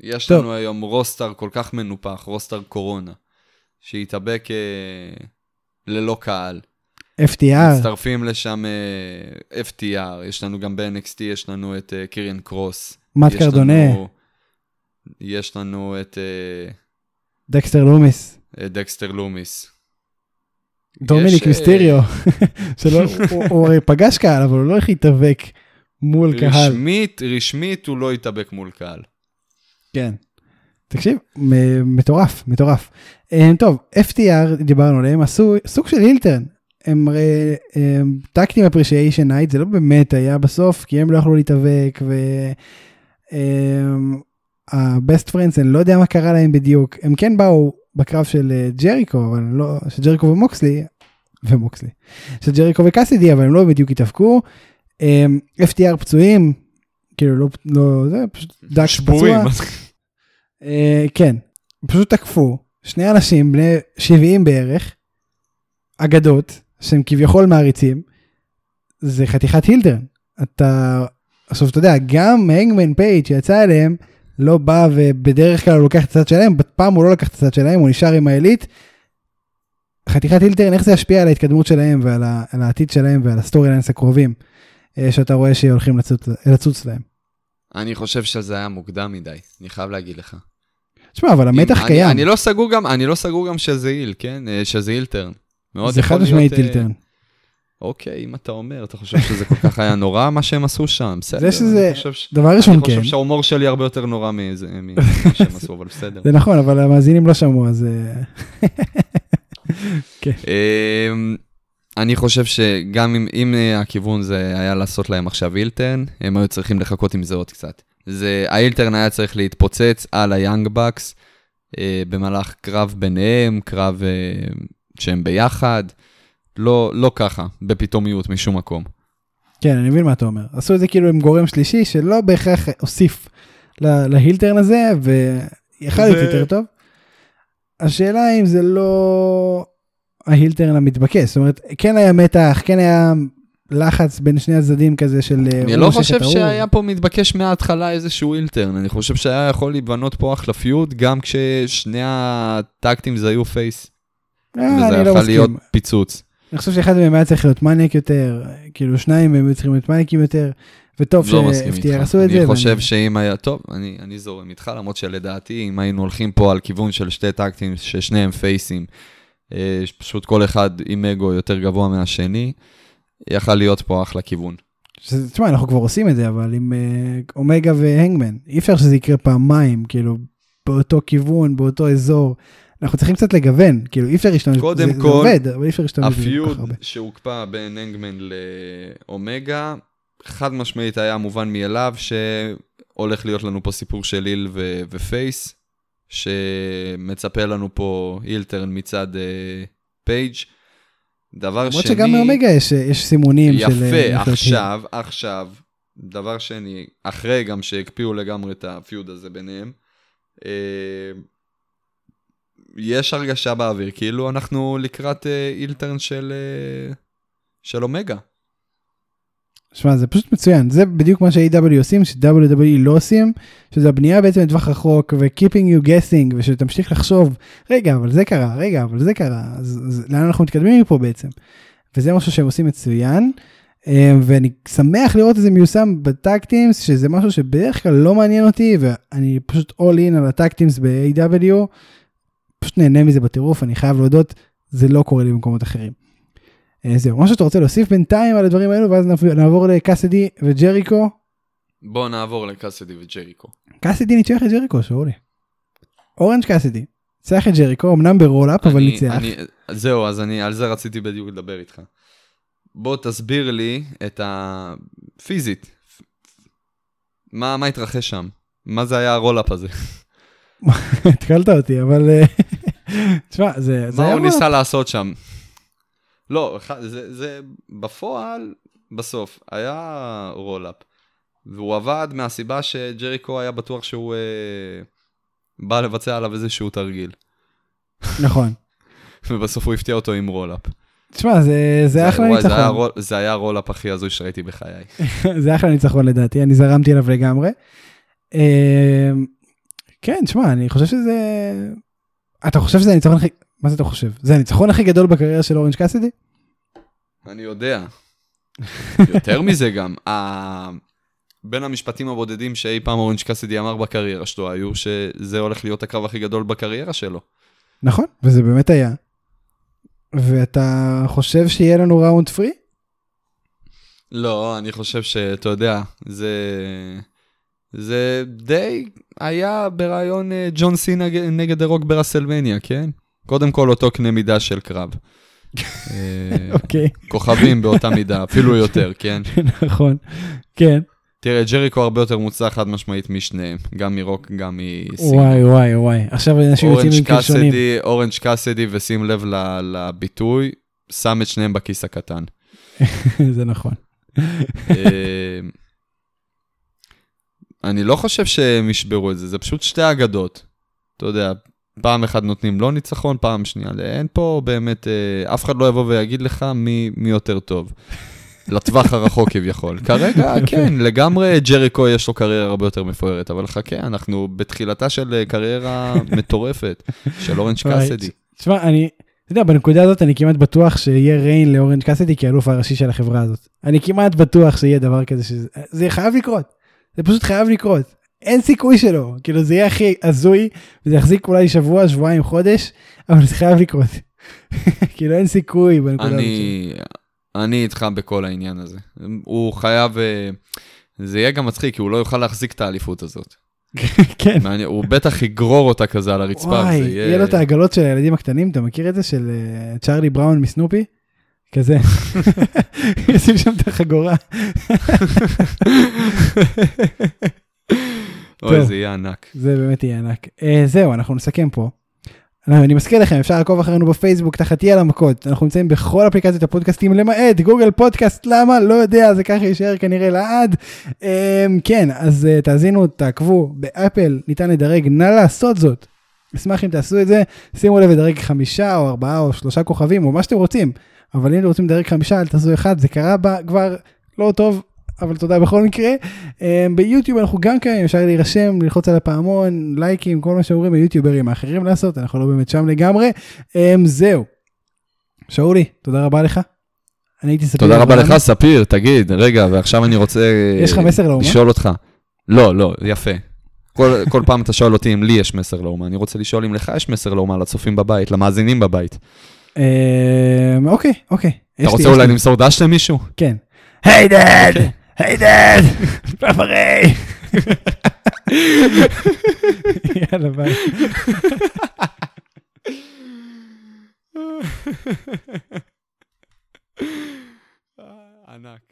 יש טוב. לנו היום roster כל כך מנופח, roster קורונה, שהתאבק אה, ללא קהל. FTR, מצטרפים לשם אה, FTR, יש לנו גם ב-NXT, יש לנו את אה, קיריאן קרוס. מאט קרדונה, לנו- יש לנו את אה, דקסטר לומיס, אה, דקסטר לומיס. דומיניק אה, מיסטריו, *laughs* הוא- הרי פגש קהל, אבל הוא לא הולך להתאבק מול קהל. רשמית, רשמית הוא לא התאבק מול קהל. כן. תקשיב, מטורף, מטורף. אמ, טוב, FTR, דיברנו עליהם, עשו סוג של heel turn. הם הרי tag team appreciation night, זה לא באמת היה בסוף, כי הם לא יכלו להתאבק, ה-Best Friends, אני לא יודע מה קרה להם בדיוק. הם כן באו בקרב של אה, ג'ריקו, אבל לא, של ג'ריקו ומוקסלי, ומוקסלי, של ג'ריקו וקאסידי, אבל הם לא בדיוק התאבקו. אמ, FTR פצועים, כאילו לא, לא, זה פשוט דקס הארווד. פצוע. *laughs* אה, כן, פשוט תקפו שני אנשים בני 70 בערך, אגדות, שהם כביכול מעריצים, זה חתיכת heel turn. אתה, עכשיו אתה יודע, גם הנגמן פייג' שיצא אליהם, לא בא ובדרך כלל הוא לוקח את הצד שלהם, פעם הוא לא לקח את הצד שלהם, הוא נשאר עם העילית. חתיכת heel turn, איך זה ישפיע על ההתקדמות שלהם ועל העתיד שלהם ועל ה storylines הקרובים, אה, שאתה רואה שהולכים לצוץ, לצוץ להם. אני חושב שזה היה מוקדם מדי, אני חייב להגיד לך. תשמע, אבל המתח קיים. אני, אני לא סגור גם, אני לא סגור גם שזה איל, כן? אה, שזה אילטרן. מאוד זה חד משמעית אה, הילטרן. אוקיי, אם אתה אומר, אתה חושב שזה כל כך היה נורא מה שהם עשו שם, בסדר. זה שזה, אני ש... דבר אני ראשון כן, חושב שההומור שלי הרבה יותר נורא מזה, ממה *laughs* שהם עשו, אבל בסדר. זה נכון, אבל המאזינים לא שמעו, אז... אה, *laughs* אמ, אני חושב שגם אם, אם אה, הכיוון זה היה לעשות להם עכשיו אילטרן, הם היו צריכים לחכות עם זה עוד קצת. זה, האילטרן היה צריך להתפוצץ על היאנג בקס אה, במהלך קרב ביניהם, קרב אה, שהם ביחד. לא, לא ככה, בפתאומיות משום מקום. כן, אני מבין מה אתה אומר. עשו את זה כאילו עם גורם שלישי שלא בהכרח הוסיף ל- להילטרן הזה, ויכל להיות זה- יותר טוב. השאלה אם זה לא ההילטרן המתבקש, זאת אומרת, כן היה מתח, כן היה לחץ בין שני הצדדים כזה של... אה, אני לא חושב. שהיה פה מתבקש מההתחלה איזשהו אילטרן, אני חושב שהיה יכול להיבנות פה אחלה פיוד, גם כששני הטקטים זה היו פייס. אה, וזה אני לא יכול להיות מסכים. פיצוץ. אני חושב שאחד מהם היה צריך להיות מניאק יותר, כאילו שניים מהם היו צריכים להיות מניאקים יותר, וטוב לא ש-FTR. עשו את זה. אני חושב ואני- שאם היה, טוב, אני, אני זורם איתך, למרות שלדעתי, אם היינו הולכים פה על כיוון של שתי טקטים ששניהם פייסים, אה, פשוט כל אחד עם אגו יותר גבוה מהשני, יכל להיות פה אחלה כיוון. תשמע, אנחנו כבר עושים את זה, אבל עם אה, אומגה והנגמן, אי אפשר שזה יקרה פעמיים, כאילו, באותו כיוון, באותו אזור. אנחנו צריכים קצת לגוון, כאילו, אי אפשר להשתמש, קודם זה, זה כל, עובד, אבל אי אפשר להשתמש בזה כל כך הפיוד הרבה. שהוקפא בין אנגמן לאומגה, חד משמעית היה מובן מאליו שהולך להיות לנו פה סיפור של איל ו- ופייס, שמצפה לנו פה אילטרן מצד אה, פייג'. דבר למרות שני... שגם מאומגה יש, יש סימונים של... אה, יפה, להיות עכשיו, עכשיו, דבר שני, אחרי גם שהקפיאו לגמרי את הפיוד הזה ביניהם, אה, יש הרגשה באוויר, כאילו אנחנו לקראת אה, אילטרן של, אה, של אומגה. שמע, זה פשוט מצוין, זה בדיוק מה ש-AW עושים, ש-WWE לא עושים, שזה הבנייה בעצם לטווח רחוק, ו-keeping you guessing, ושתמשיך לחשוב, רגע, אבל זה קרה, רגע, אבל זה קרה, אז, אז לאן אנחנו מתקדמים מפה בעצם? וזה משהו שהם עושים מצוין, אה, ואני שמח לראות את זה מיושם בטקטימס, שזה משהו שבדרך כלל לא מעניין אותי, ואני פשוט all in על הטקטימס ב-AW, פשוט נהנה מזה בטירוף, אני חייב להודות, זה לא קורה לי במקומות אחרים. אה, זהו, מה שאתה רוצה להוסיף בינתיים על הדברים האלו, ואז נעבור- לקאסדי וג'ריקו. בואו נעבור לקאסדי וג'ריקו. קאסדי ניצח את ג'ריקו, שאולי. אורנג' קאסדי. ניצח את ג'ריקו, אמנם ב roll-up, אבל ניצח. אני- זהו, אז אני, על זה רציתי בדיוק לדבר איתך. בוא תסביר לי את ה... פיזית. מה, מה התרחש שם? מה זה היה ה roll-up הזה? *laughs* *laughs* התקלת אותי, אבל... אה, *laughs* תשמע, זה זה מה הוא roll-up. ניסה לעשות שם? לא, זה, זה בפועל, בסוף, היה roll-up. והוא עבד מהסיבה שג'ריקו היה בטוח שהוא אה, בא לבצע עליו איזשהו תרגיל. נכון. *laughs* ובסוף הוא הפתיע אותו עם roll-up. תשמע, זה- זה אחלה וואי, זה היה ניצחון. הרול- זה היה הרולאפ הכי הזוי שראיתי בחיי. זה אחלה ניצחון לדעתי, אני זרמתי עליו לגמרי. כן, תשמע, אני חושב שזה... אתה חושב שזה הניצחון הכי... מה זה אתה חושב? זה הניצחון הכי גדול בקריירה של אורנג' קאסדי? אני יודע. יותר מזה גם, ה... בין המשפטים הבודדים שאי פעם אורנג' קאסידי אמר בקריירה שלו היו שזה הולך להיות הקרב הכי גדול בקריירה שלו. נכון, וזה באמת היה. ואתה חושב שיהיה לנו ראונד פרי? לא, אני חושב שאתה יודע, זה... זה די היה ברעיון אה, ג'ון נג- נגד הרוק ברסלמניה, כן? קודם כל אותו קנה מידה של קרב. אה, *laughs* אוקיי, כוכבים באותה מידה, אפילו יותר, כן? *laughs* נכון. כן. תראה, ג'ריקו הרבה יותר מוצלח חד משמעית משניהם, גם מרוק, גם מסינה. וואי וואי וואי, עכשיו אנשים יוצאים עם קלשונים. אורנג' קאסדי, ושים לב לביטוי, שם את שניהם בכיס הקטן. *laughs* זה נכון. אני לא חושב שהם ישברו את זה, זה פשוט שתי אגדות. אתה יודע, פעם אחת נותנים לו ניצחון, פעם שנייה, אין פה באמת, אה, אף אחד לא יבוא ויגיד לך מי, מי יותר טוב. לטווח הרחוק כביכול. כרגע, כן, לגמרי ג'ריקו יש לו קריירה הרבה יותר מפוארת, אבל חכה, אנחנו בתחילתה של אה, קריירה מטורפת, של אורנג' *laughs* קאסדי. תשמע, אני, אתה יודע, בנקודה הזאת אני כמעט בטוח שיהיה ריין לאורנג' קאסדי כאלוף הראשי של החברה הזאת. אני כמעט בטוח שיהיה דבר כזה, שזה זה חייב לקרות. זה פשוט חייב לקרות. אין סיכוי שלא, כאילו זה יהיה הכי הזוי, וזה יחזיק אולי שבוע, שבועיים, חודש, אבל זה חייב לקרות. *laughs* כאילו אין סיכוי בנקודה הזאת. אני, אני איתך בכל העניין הזה. הוא חייב, אה, זה יהיה גם מצחיק, כי הוא לא יוכל להחזיק את האליפות הזאת. *laughs* כן. מעניין, הוא בטח יגרור אותה כזה על הרצפה, וואי, וזה יהיה לו את העגלות של הילדים הקטנים, אתה מכיר את זה? של אה, צ'ארלי בראון מסנופי? כזה. *laughs* ישים שם את החגורה. *laughs* אוי. זה יהיה ענק. זה באמת יהיה ענק. אה, זהו, אנחנו נסכם פה. אני מזכיר לכם, אפשר לעקוב אחרינו בפייסבוק תחת על המכות. אנחנו נמצאים בכל אפליקציות הפודקאסטים למעט גוגל פודקאסט, למה? לא יודע, זה ככה יישאר כנראה לעד. אה, כן, אז אה, תאזינו, תעקבו, באפל ניתן לדרג, נא לעשות זאת. אשמח אם תעשו את זה, שימו לב לדרג חמישה או ארבעה או שלושה כוכבים או מה שאתם רוצים. אבל אם רוצים לדרג חמישה, אל תעשו אחד, זה קרה בה כבר לא טוב, אבל תודה בכל מקרה. אה, ביוטיוב אנחנו גם קיימים, אפשר להירשם, ללחוץ על הפעמון, לייקים, כל מה שאומרים היוטיוברים האחרים לעשות, אנחנו לא באמת שם לגמרי. אה, זהו. שאולי, תודה רבה לך. אני הייתי ספיר. תודה רבה. לך, ספיר, תגיד, רגע, ועכשיו אני רוצה... יש לך מסר לאומה? לשאול אותך. לא, לא, יפה. כל, כל פעם אתה שואל אותי אם לי יש מסר לאומה, אני רוצה לשאול אם לך יש מסר לאומה, לצופים בבית, למאזינים בבית. אוקיי, אוקיי. אתה רוצה אולי למסור דש למישהו? כן. היי דד! היי דד! פפרי! יאללה ביי. *laughs* ענק.